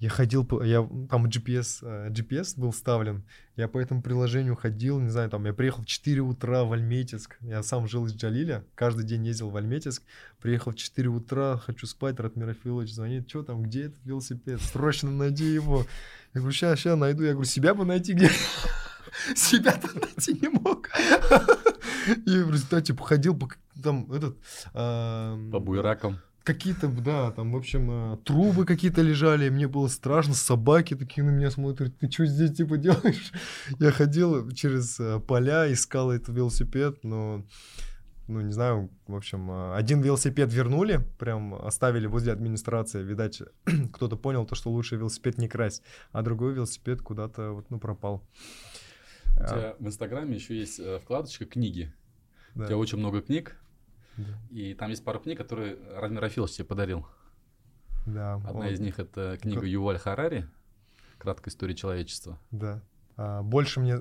Я ходил, я, там GPS, GPS э, был вставлен, я по этому приложению ходил, не знаю, там, я приехал в 4 утра в Альметьевск, я сам жил из Джалиля, каждый день ездил в Альметьевск, приехал в 4 утра, хочу спать, Ратмир Афилович звонит, что там, где этот велосипед, срочно найди его. Я говорю, сейчас, сейчас найду, я говорю, себя бы найти где? [laughs] Себя-то найти не мог. [laughs] И в результате походил, там, этот... По буеракам какие-то, да, там, в общем, э, трубы какие-то лежали, мне было страшно, собаки такие на меня смотрят, ты что здесь, типа, делаешь? Я ходил через э, поля, искал этот велосипед, но, ну, не знаю, в общем, э, один велосипед вернули, прям оставили возле администрации, видать, [clears throat] кто-то понял то, что лучше велосипед не красть, а другой велосипед куда-то, вот, ну, пропал. У тебя в Инстаграме еще есть вкладочка «Книги». Да. У тебя очень много книг, и там есть пару книг, которые Рамир Рафилович тебе подарил. Да. Одна он... из них это книга Юваль Харари «Краткая история человечества». Да. А, больше мне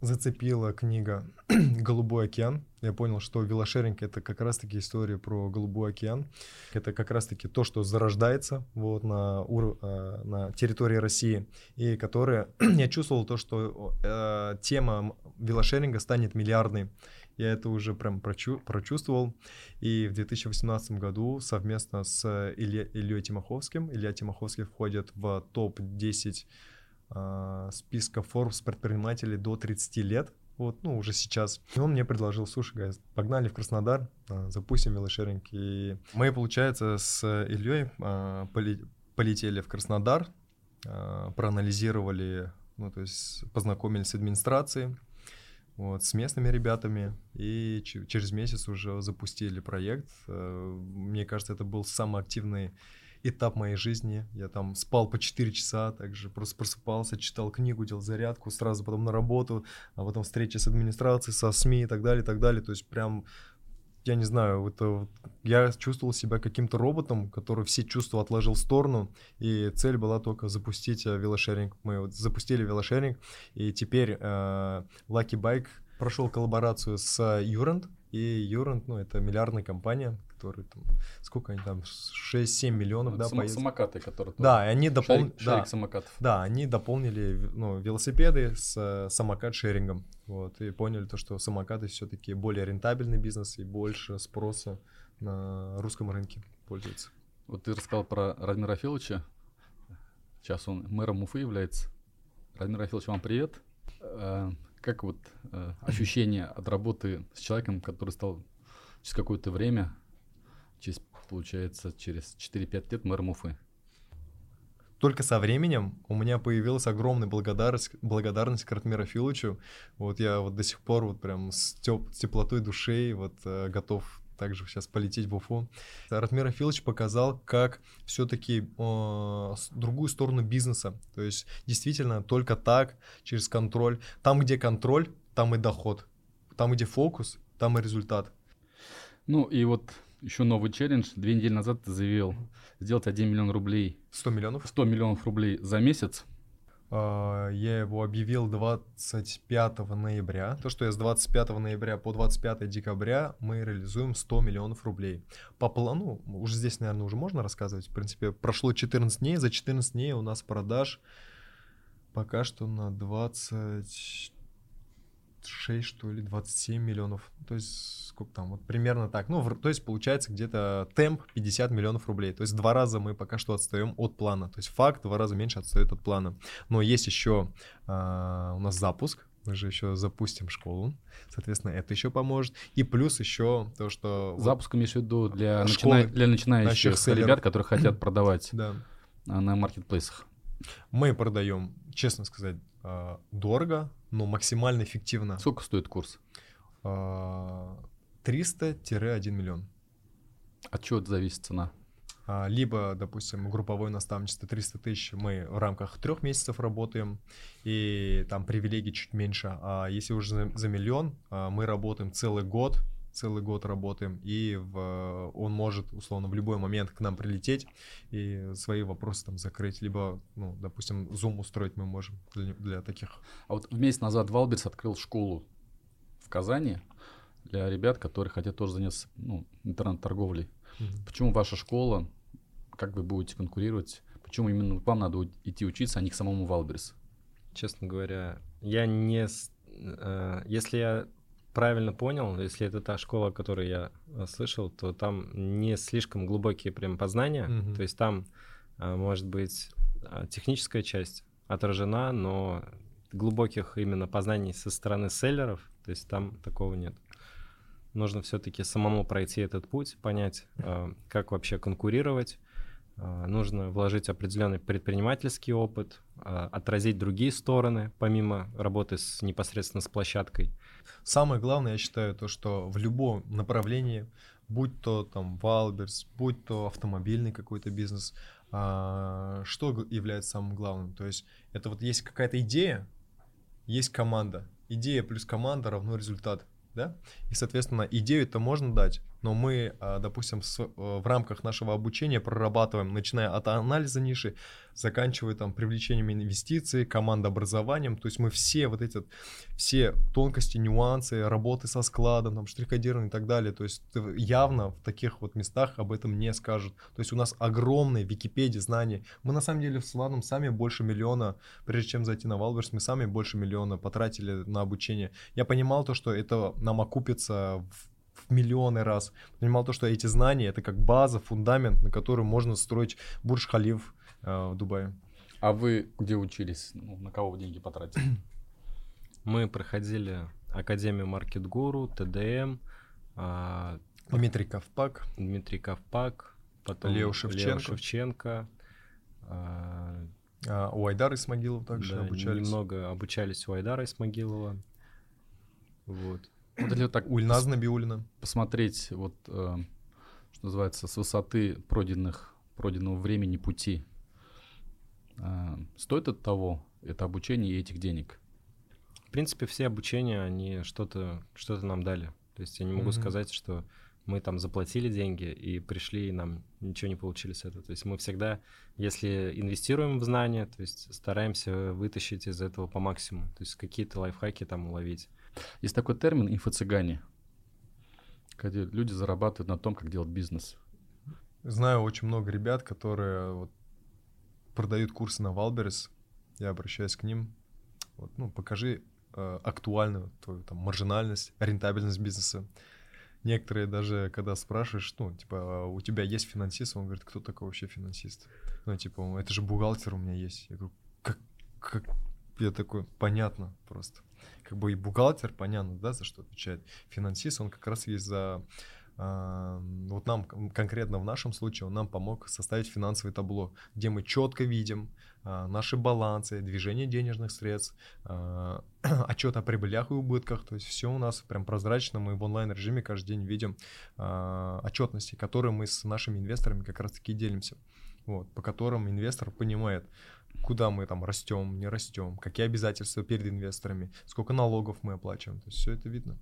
зацепила книга [clears throat] «Голубой океан». Я понял, что велошеринг — это как раз-таки история про Голубой океан. Это как раз-таки то, что зарождается вот на, ур... А, на территории России, и которое... [clears throat] я чувствовал то, что э, тема велошеринга станет миллиардной. Я это уже прям прочу, прочувствовал. И в 2018 году совместно с Илья, Ильей Тимоховским, Илья Тимоховский входит в топ-10 э, а, списка Forbes предпринимателей до 30 лет. Вот, ну, уже сейчас. И он мне предложил, слушай, guys, погнали в Краснодар, э, запустим велошеринг. И мы, получается, с Ильей поли, полетели в Краснодар, проанализировали, ну, то есть познакомились с администрацией, вот, с местными ребятами, и через месяц уже запустили проект. Э, мне кажется, это был самый активный этап моей жизни. Я там спал по 4 часа, также просто просыпался, читал книгу, делал зарядку, сразу потом на работу, а потом встречи с администрацией, со СМИ и так далее, и так далее. То есть прям я не знаю, это я чувствовал себя каким-то роботом, который все чувства отложил в сторону, и цель была только запустить э, велошеринг. Мы вот запустили велошеринг, и теперь э, Lucky Bike прошел коллаборацию с Юрент, и Юрент, ну, это миллиардная компания, которые там, сколько они там, 6-7 миллионов, да, Само, самокаты, которые... Да, и они дополнили... Шарик, шарик самокатов. Да, они дополнили ну, велосипеды с самокат-шерингом. Вот, и поняли то, что самокаты все-таки более рентабельный бизнес и больше спроса на русском рынке пользуется. Вот ты рассказал про Радмира Филовича. Сейчас он мэром Уфы является. Радмир Афилович, вам привет. Э, как вот э, ощущение от работы с человеком, который стал через какое-то время через, получается, через 4-5 лет мэром Уфы. Только со временем у меня появилась огромная благодарность, благодарность к Ратмиру Филовичу. Вот я вот до сих пор вот прям с, теп, с теплотой души вот э, готов также сейчас полететь в Уфу. Ратмир Афилович показал, как все-таки э, другую сторону бизнеса. То есть действительно только так, через контроль. Там, где контроль, там и доход. Там, где фокус, там и результат. Ну и вот еще новый челлендж. Две недели назад ты заявил сделать 1 миллион рублей. 100 миллионов? 100 миллионов рублей за месяц. А, я его объявил 25 ноября. То, что я с 25 ноября по 25 декабря мы реализуем 100 миллионов рублей. По плану, уже здесь, наверное, уже можно рассказывать. В принципе, прошло 14 дней. За 14 дней у нас продаж пока что на 20 6, что ли, 27 миллионов. То есть, сколько там, вот примерно так. Ну, в, то есть, получается где-то темп 50 миллионов рублей. То есть, два раза мы пока что отстаем от плана. То есть, факт два раза меньше отстает от плана. Но есть еще а, у нас запуск. Мы же еще запустим школу, соответственно, это еще поможет. И плюс еще то, что... Запуск имеешь в виду для, начина... для начинающих ребят, которые хотят продавать да. на маркетплейсах. Мы продаем, честно сказать, а, дорого, но максимально эффективно. Сколько стоит курс? 300-1 миллион. От чего это зависит цена? А, либо, допустим, групповое наставничество 300 тысяч, мы в рамках трех месяцев работаем, и там привилегии чуть меньше. А если уже за миллион, а, мы работаем целый год, целый год работаем, и в, он может, условно, в любой момент к нам прилететь и свои вопросы там закрыть, либо, ну, допустим, Zoom устроить мы можем для, для таких. А вот месяц назад Wildberries открыл школу в Казани для ребят, которые хотят тоже заняться ну, интернет-торговлей. Mm-hmm. Почему ваша школа, как вы будете конкурировать, почему именно вам надо идти учиться, а не к самому Wildberries? Честно говоря, я не... Э, если я правильно понял, если это та школа, о которой я э, слышал, то там не слишком глубокие прям познания. Mm-hmm. То есть там, э, может быть, э, техническая часть отражена, но глубоких именно познаний со стороны селлеров, то есть там такого нет. Нужно все-таки самому пройти этот путь, понять, как вообще конкурировать. Нужно вложить определенный предпринимательский опыт, отразить другие стороны, помимо работы с, непосредственно с площадкой. Самое главное, я считаю, то, что в любом направлении, будь то там Wildberries, будь то автомобильный какой-то бизнес, а, что является самым главным? То есть это вот есть какая-то идея, есть команда. Идея плюс команда равно результат. Да? И, соответственно, идею это можно дать, но мы, а, допустим, э, в рамках нашего обучения прорабатываем, начиная от анализа ниши, заканчивая там привлечением инвестиций, командообразованием, то есть мы все вот эти, все тонкости, нюансы, работы со складом, там, штрих-кодирование и так далее, то есть явно в таких вот местах об этом не скажут. То есть у нас огромные в Википедии знания. Мы на самом деле с Владом сами больше миллиона, прежде чем зайти на Валверс, мы сами больше миллиона потратили на обучение. Я понимал то, что это нам окупится в в миллионы раз. Понимал то, что эти знания это как база, фундамент, на котором можно строить Бурж-Халиф э, в Дубае. А вы где учились? Ну, на кого вы деньги потратили? Мы проходили Академию Маркет Гуру, ТДМ, а, Дмитрий Ковпак, Дмитрий Ковпак, потом Лео Шевченко, Лео Шевченко а, а, у Айдара Исмагилова также да, обучались. Немного обучались у Айдара Исмагилова. Вот. Вот если вот так Ульназ Набиулина. Посмотреть, вот, э, что называется, с высоты пройденных пройденного времени пути, а, стоит от того это обучение и этих денег? В принципе, все обучения, они что-то что нам дали. То есть я не могу Мгм. сказать, что мы там заплатили деньги и пришли, и нам ничего не получили с этого. То есть мы всегда, если инвестируем в знания, то есть стараемся вытащить из этого по максимуму. То есть какие-то лайфхаки там уловить. Есть такой термин инфоцыгане, когда люди зарабатывают на том, как делать бизнес. Знаю очень много ребят, которые вот продают курсы на Wildberries. Я обращаюсь к ним. Вот, ну, покажи э, актуальную твою там маржинальность, рентабельность бизнеса. Некоторые даже, когда спрашиваешь, ну, типа, «А у тебя есть финансист? Он говорит, кто такой вообще финансист? Ну, типа, это же бухгалтер у меня есть. Я говорю, как, как? Я такой, понятно просто. Как бы и бухгалтер, понятно, да, за что отвечает. Финансист, он как раз есть за вот нам кон- конкретно в нашем случае он нам помог составить финансовое табло, где мы четко видим а, наши балансы, движение денежных средств, а, [clears throat] отчет о прибылях и убытках. То есть все у нас прям прозрачно, мы в онлайн режиме каждый день видим а, отчетности, которые мы с нашими инвесторами как раз таки делимся. Вот, по которым инвестор понимает, куда мы там растем, не растем, какие обязательства перед инвесторами, сколько налогов мы оплачиваем. То есть все это видно.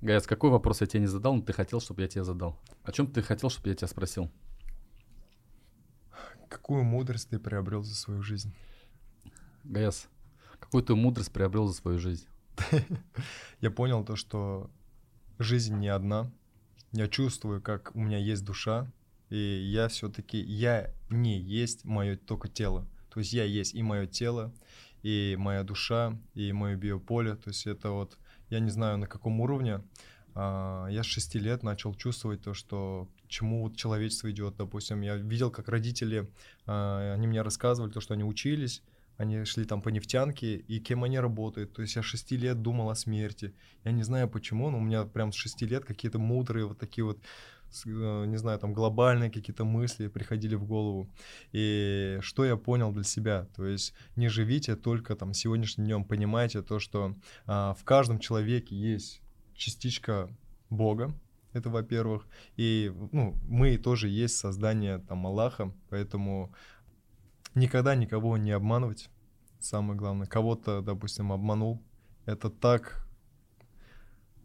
Гаяс, какой вопрос я тебе не задал, но ты хотел, чтобы я тебе задал? О чем ты хотел, чтобы я тебя спросил? Какую мудрость ты приобрел за свою жизнь? Гаяс, какую ты мудрость приобрел за свою жизнь? [laughs] Я понял то, что жизнь не одна. Я чувствую, как у меня есть душа, и я все-таки, я не есть мое только тело. То есть я есть и мое тело, и моя душа, и мое биополе. То есть это вот, я не знаю на каком уровне, а, я с 6 лет начал чувствовать то, что к чему вот человечество идет. Допустим, я видел, как родители, а, они мне рассказывали то, что они учились, они шли там по нефтянке, и кем они работают. То есть я с 6 лет думал о смерти. Я не знаю почему, но у меня прям с 6 лет какие-то мудрые вот такие вот не знаю, там глобальные какие-то мысли приходили в голову. И что я понял для себя? То есть не живите только там сегодняшним днем, понимайте то, что а, в каждом человеке есть частичка Бога, это во-первых, и ну, мы тоже есть создание там Аллаха, поэтому никогда никого не обманывать, самое главное. Кого-то, допустим, обманул, это так,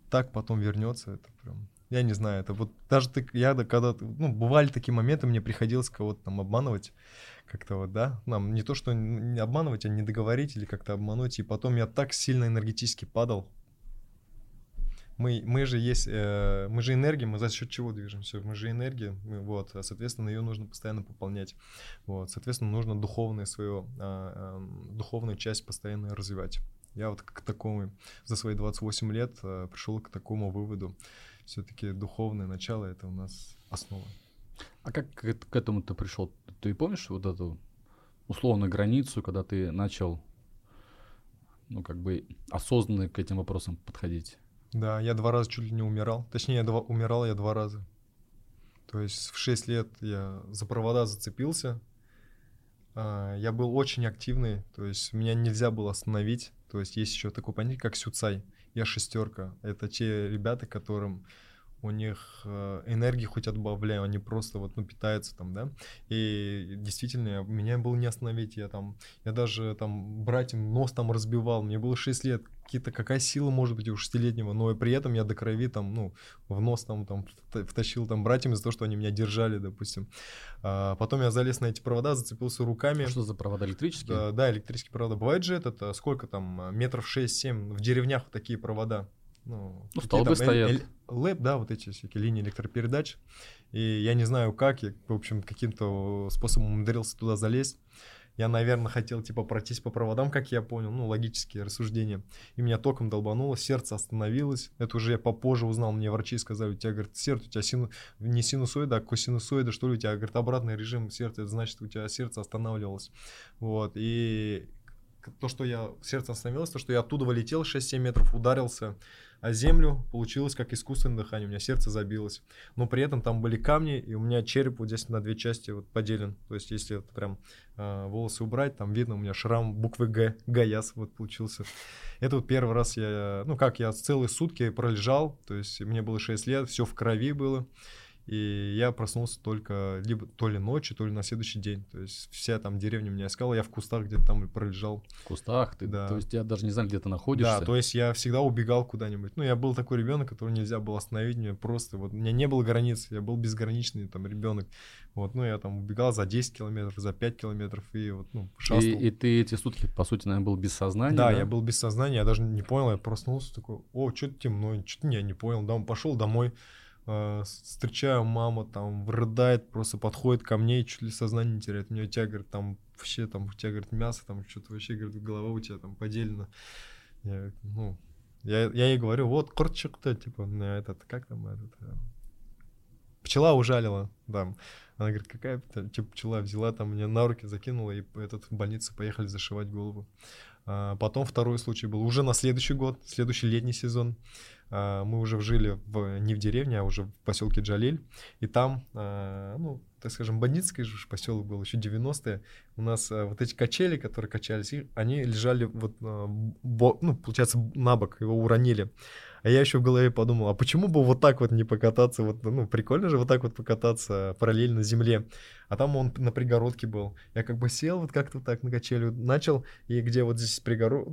так потом вернется, это прям, я не знаю, это вот даже ты, я да, когда, ну, бывали такие моменты, мне приходилось кого-то там обманывать, как-то вот, да, нам не то, что не обманывать, а не договорить или как-то обмануть, и потом я так сильно энергетически падал, мы, мы же есть, э, мы же энергия, мы за счет чего движемся? Мы же энергия, мы, вот, а, соответственно, ее нужно постоянно пополнять. Вот, соответственно, нужно духовное свое, а, а, духовную часть постоянно развивать. Я вот к такому за свои 28 лет а, пришел к такому выводу. Все-таки духовное начало это у нас основа. А как к, эт- к этому ты пришел? Ты помнишь вот эту условную границу, когда ты начал, ну, как бы осознанно к этим вопросам подходить? Да, я два раза чуть ли не умирал. Точнее, я два, умирал я два раза. То есть в 6 лет я за провода зацепился. А, Я был очень активный, то есть меня нельзя было остановить. То есть есть еще такое понятие, как сюцай. Я шестерка. Это те ребята, которым у них э, энергии хоть отбавляю, они просто вот, ну, питаются там, да. И действительно, меня было не остановить. Я там, я даже там братьям нос там разбивал. Мне было 6 лет. Какие-то, какая сила может быть у шестилетнего, но и при этом я до крови там, ну, в нос там, там вт- втащил там братьям из-за того, что они меня держали, допустим. А, потом я залез на эти провода, зацепился руками. А Что за провода электрические? Да, да, электрические провода. Бывает же этот, а, сколько там, а, метров 6-7 в деревнях вот такие провода. Ну, Ну, столбы там, стоят. эль- ЛЭП, да, вот эти всякие линии электропередач. И я не знаю как, я, в общем, каким-то способом умудрился туда залезть. Я, наверное, хотел, типа, пройтись по проводам, как я понял, ну, логические рассуждения. И меня током долбануло, сердце остановилось. Это уже я попозже узнал, мне врачи сказали, у тебя, говорит, сердце, у тебя сину... не синусоида, а косинусоида, что ли, у тебя, говорит, обратный режим сердца, это значит, у тебя сердце останавливалось. Вот, и то, что я, сердце остановилось, то, что я оттуда вылетел 6-7 метров, ударился о землю, получилось как искусственное дыхание, у меня сердце забилось. Но при этом там были камни, и у меня череп вот здесь на две части вот поделен. То есть, если вот прям а, волосы убрать, там видно у меня шрам буквы Г, Гаяс вот получился. Это вот первый раз я, ну как, я целые сутки пролежал, то есть мне было 6 лет, все в крови было. И я проснулся только либо то ли ночью, то ли на следующий день. То есть вся там деревня меня искала, я в кустах где-то там пролежал. В кустах? Ты, Да. То есть я даже не знал, где ты находишься? Да, то есть я всегда убегал куда-нибудь. Ну, я был такой ребенок, которого нельзя было остановить. Мне просто вот у меня не было границ, я был безграничный там ребенок. Вот, ну, я там убегал за 10 километров, за 5 километров и вот, ну, шастал. и, и ты эти сутки, по сути, наверное, был без сознания? Да, я был без сознания, я даже не понял, я проснулся такой, о, что-то темно, что-то я не понял, да, пошел домой, встречаю мама, там, рыдает, просто подходит ко мне и чуть ли сознание не теряет, у нее тебя, говорит, там, вообще, там, у тебя, говорит, мясо, там, что-то вообще, говорит, голова у тебя там поделена. Я, ну, я, я ей говорю, вот, корчик-то, типа, на этот, как там, этот, э, пчела ужалила, да. Она говорит, какая типа, пчела взяла, там, мне на руки закинула, и этот, в больницу поехали зашивать голову. А, Потом второй случай был уже на следующий год, следующий летний сезон. А, Мы уже жили в, не в деревне, а уже в поселке Джалиль. И там, а, ну, так скажем, бандитский же поселок был, еще 90-е. У нас а, вот эти качели, которые качались, они лежали вот, ну, получается, на бок, его уронили. А я еще в голове подумал, а почему бы вот так вот не покататься, вот, ну, прикольно же вот так вот покататься параллельно земле. А там он на пригородке был. Я как бы сел вот как-то так на качелю, начал, и где вот здесь пригород,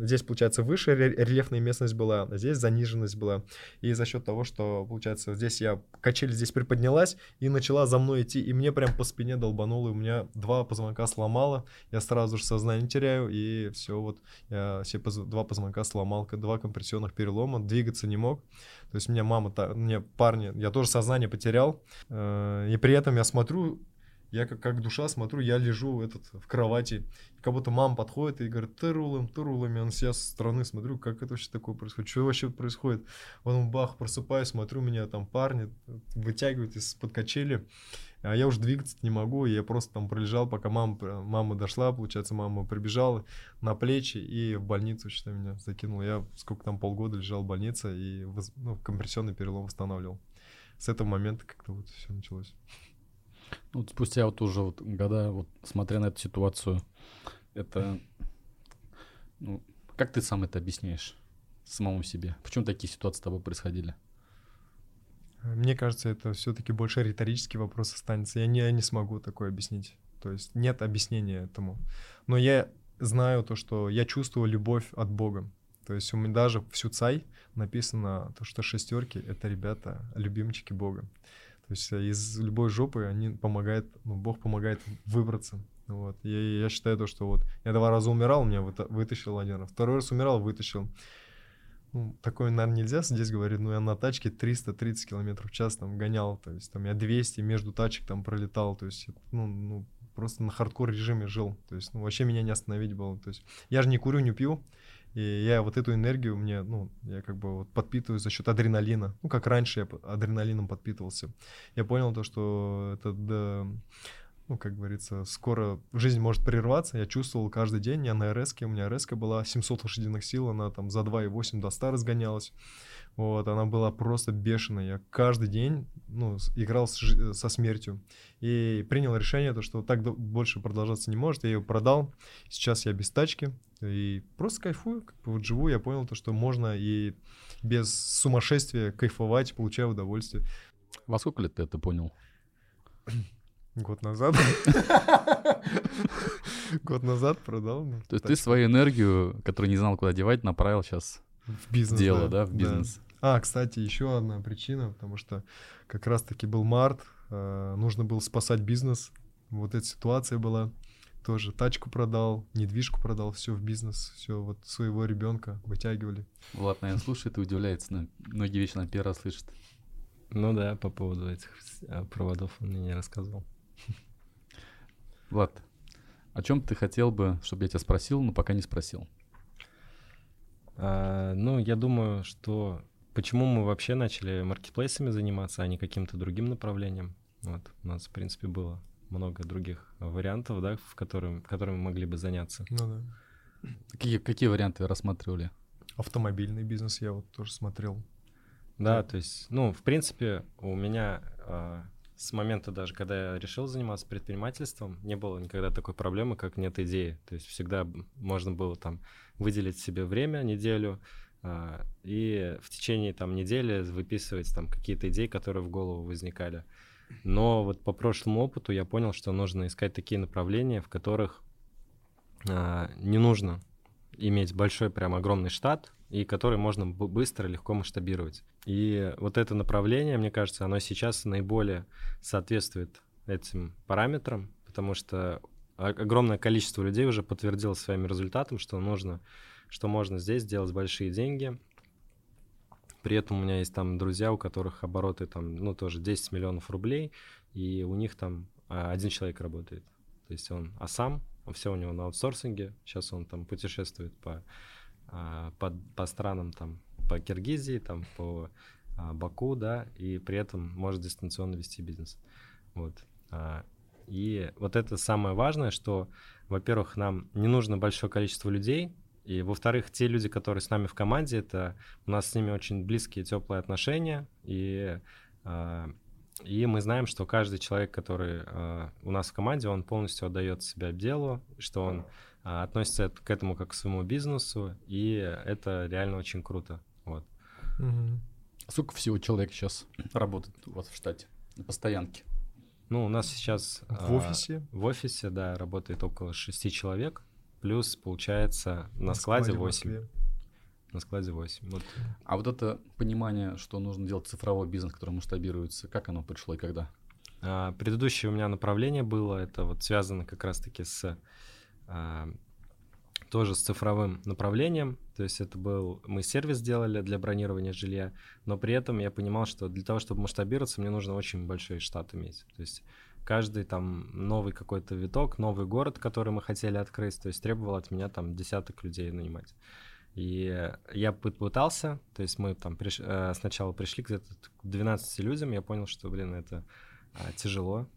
здесь, получается, выше ре- рельефная местность была, а здесь заниженность была. И за счет того, что, получается, здесь я, качель здесь приподнялась и начала за мной идти, и мне прям по спине долбануло, и у меня два позвонка сломало, я сразу же сознание теряю, и все, вот я все поз- два позвонка сломал, два компрессионных перелома, двигаться не мог. То есть меня мама, мне парни, я тоже сознание потерял, э, и при этом я смотрю, я как, как душа смотрю, я лежу этот, в кровати, как будто мама подходит и говорит, ты рулем, ты рулем, я со стороны смотрю, как это вообще такое происходит, что вообще происходит. Потом бах, просыпаюсь, смотрю, меня там парни вытягивают из-под качели, а я уже двигаться не могу, и я просто там пролежал, пока мама, мама дошла, получается, мама прибежала на плечи и в больницу, считай, меня закинула. Я сколько там, полгода лежал в больнице и ну, компрессионный перелом восстанавливал. С этого момента как-то вот все началось. Ну, вот спустя вот уже вот года, вот смотря на эту ситуацию, это... Ну, как ты сам это объясняешь самому себе? Почему такие ситуации с тобой происходили? Мне кажется, это все-таки больше риторический вопрос останется. Я не, я не смогу такое объяснить. То есть нет объяснения этому. Но я знаю то, что я чувствую любовь от Бога. То есть у меня даже в Сюцай написано то, что шестерки — это ребята, любимчики Бога. То есть э, из любой жопы они помогают, ну, Бог помогает выбраться. Вот. Я, я считаю то, что вот я два раза умирал, меня выта- вытащил один раз. Второй раз умирал, вытащил. Ну, такое, наверное, нельзя здесь говорить, но я на тачке 330 километров в час там гонял, то есть там я 200 между тачек там пролетал, то есть, ну, ну просто на хардкор режиме жил, то есть, ну, вообще меня не остановить было, то есть, я же не курю, не пью, и я вот эту энергию мне, ну, я как бы вот подпитываю за счет адреналина, ну, как раньше я адреналином подпитывался. Я понял то, что это, да, ну, как говорится, скоро жизнь может прерваться. Я чувствовал каждый день, я на РС, у меня РС была 700 лошадиных сил, она там за 2,8 до 100 разгонялась. Вот, она была просто бешеная. Я каждый день, ну, играл с со смертью. И принял решение, то, что так больше продолжаться не может. Я ее продал. Сейчас я без тачки. И просто кайфую, как бы вот живу. Я понял то, что можно и без сумасшествия кайфовать, получая удовольствие. Во сколько лет ты это понял? Год назад. [laughs] Год назад продал. ну, То есть ты свою энергию, которую не знал, куда девать, направил сейчас в бизнес. дело, да, в бизнес. А, кстати, еще одна причина, потому что как раз-таки был март, э, нужно было спасать бизнес. Вот эта ситуация была. Тоже тачку продал, недвижку продал, все в бизнес, все вот своего ребенка вытягивали. Влад, наверное, слушает и удивляется. на- Многие вещи на первый раз слышит. Ну да, по поводу этих э, проводов он мне не рассказывал. Влад, о чем ты хотел бы, чтобы я тебя спросил, но пока не спросил? А, ну, я думаю, что почему мы вообще начали маркетплейсами заниматься, а не каким-то другим направлением. Вот, у нас, в принципе, было много других вариантов, да, в которым, которыми мы могли бы заняться. Ну да. Какие, какие варианты рассматривали? Автомобильный бизнес я вот тоже смотрел. Да, Да. то есть, ну, в принципе, у меня а, с момента даже, когда я решил заниматься предпринимательством, не было никогда такой проблемы, как нет идеи. То есть всегда можно было там выделить себе время, неделю, а, и в течение там недели выписывать там какие-то идеи, которые в голову возникали. Но вот по прошлому опыту я понял, что нужно искать такие направления, в которых а, не нужно иметь большой прям огромный штат, и который можно быстро, легко масштабировать. И вот это направление, мне кажется, оно сейчас наиболее соответствует этим параметрам, потому что огромное количество людей уже подтвердило своим результатом, что нужно что можно здесь сделать большие деньги. При этом у меня есть там друзья, у которых обороты там, ну, тоже 10 миллионов рублей, и у них там а, один человек работает. То есть он, а сам, все у него на аутсорсинге, сейчас он там путешествует по, а, по, по странам, там, по Киргизии, там, по а, Баку, да, и при этом может дистанционно вести бизнес. Вот. И вот это самое важное, что, во-первых, нам не нужно большое количество людей, и, во-вторых, те люди, которые с нами в команде, это у нас с ними очень близкие, теплые отношения. И, э, и мы знаем, что каждый человек, который у нас в команде, он полностью отдает себя делу, что он относится к этому как к своему бизнесу, и это реально очень круто. Вот. Угу. Сколько всего человек сейчас работает у вас в штате на постоянке? Ну, у нас сейчас... В офисе? В офисе, да, работает около шести человек плюс получается на, на складе, складе 8. На складе 8. Вот. А вот это понимание, что нужно делать цифровой бизнес, который масштабируется, как оно пришло и когда? А, предыдущее у меня направление было, это вот связано как раз-таки с а, тоже с цифровым направлением. То есть это был, мы сервис сделали для бронирования жилья, но при этом я понимал, что для того, чтобы масштабироваться, мне нужно очень большой штат иметь. То есть каждый там новый какой-то виток, новый город, который мы хотели открыть, то есть требовал от меня там десяток людей нанимать. И я пытался, то есть мы там приш, э, сначала пришли где-то к 12 людям, я понял, что, блин, это а, тяжело,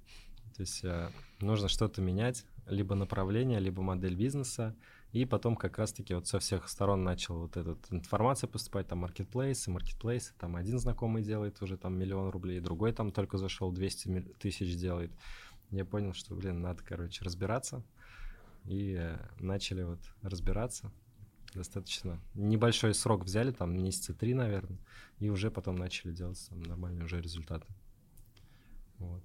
то есть а, нужно что-то менять, либо направление, либо модель бизнеса, и потом как раз-таки вот со всех сторон начал вот эта информация поступать, там маркетплейсы, маркетплейсы, там один знакомый делает уже там миллион рублей, другой там только зашел 200 тысяч делает. Я понял, что, блин, надо, короче, разбираться. И э, начали вот разбираться. Достаточно небольшой срок взяли, там месяца три, наверное, и уже потом начали делать там нормальные уже результаты. Вот.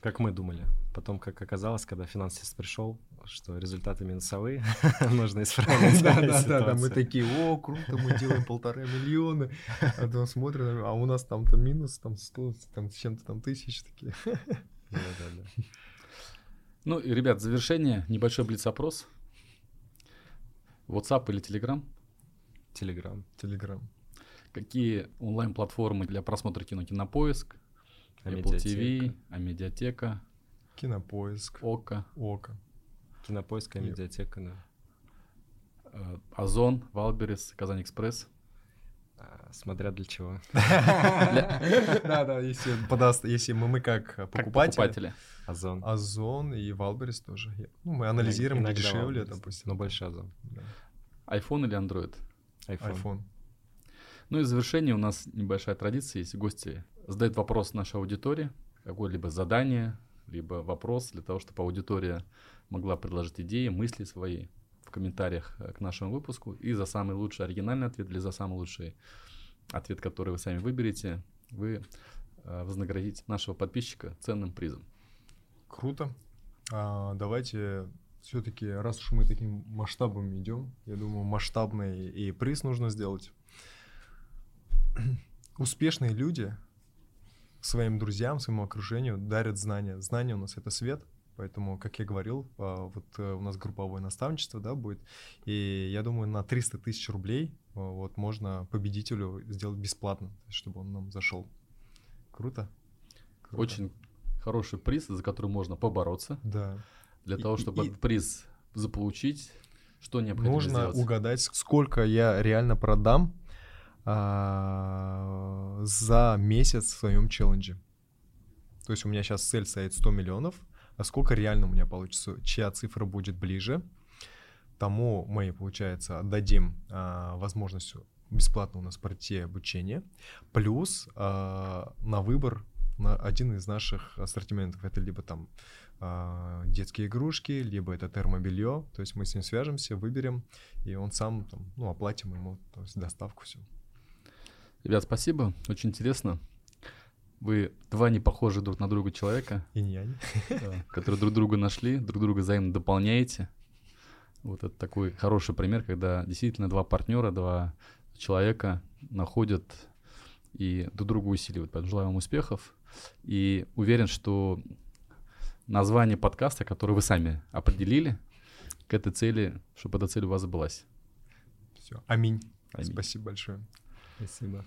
Как мы думали. Потом, как оказалось, когда финансист пришел, что результаты минусовые, [laughs] нужно исправить Да, да, да, да, мы такие, о, круто, мы делаем полтора миллиона, а потом смотрим, а у нас там-то минус, там 100, там с чем-то там тысяч такие. Да, да, да. Ну и, ребят, завершение небольшой блиц-опрос. WhatsApp или Telegram? Telegram. Telegram. Какие онлайн-платформы для просмотра кино? Кинопоиск, Apple TV, Амедиатека, Кинопоиск, Okko. Okko. Кинопоиск, Амедиатека, да. Э, Озон, Wildberries, KazanExpress. А, смотря для чего. Да, да, если подаст, если мы, мы как покупатели. Озон. Озон и Wildberries тоже. Ну, мы анализируем, где дешевле, допустим. Но больше Озон. iPhone или Android? iPhone. Ну и в завершение у нас небольшая традиция, если гости задают вопрос нашей аудитории, какое-либо задание, либо вопрос для того, чтобы аудитория могла предложить идеи, мысли свои в комментариях э, к нашему выпуску. И за самый лучший оригинальный ответ, или за самый лучший ответ, который вы сами выберете, вы э, вознаградите нашего подписчика ценным призом. Круто. А, давайте все-таки, раз уж мы таким масштабом идем, я думаю, масштабный и приз нужно сделать. [clears throat] Успешные люди своим друзьям, своему окружению дарят знания. Знания у нас — это свет, Поэтому, как я говорил, а, вот э, у нас групповое наставничество, да, будет. И я думаю, на 300 тысяч рублей а, вот можно победителю сделать бесплатно, чтобы он нам зашел. Круто? Круто. Очень хороший приз, за который можно побороться. Да. Для и, того, чтобы и, этот приз заполучить, что необходимо Нужно сделать? угадать, сколько я реально продам а, за месяц в своем челлендже. То есть у меня сейчас цель стоит 100 миллионов, а сколько реально у меня получится, чья цифра будет ближе, тому мы, получается, отдадим а, возможность бесплатно у нас пройти обучение, плюс а, на выбор на один из наших ассортиментов. Это либо там а, детские игрушки, либо это термобелье. То есть мы с ним свяжемся, выберем, и он сам, там, ну, оплатим ему то есть доставку все. Ребят, спасибо, очень интересно. Вы два не похожих друг на друга человека, И не они. да, которые друг друга нашли, друг друга взаимно дополняете. Вот это такой хороший пример, когда действительно два партнера, два человека находят и друг друга усиливают. Поэтому желаю вам успехов. И уверен, что название подкаста, которое вы сами определили, к этой цели, чтобы эта цель у вас сбылась. Все. Аминь. Аминь. Спасибо большое. Спасибо.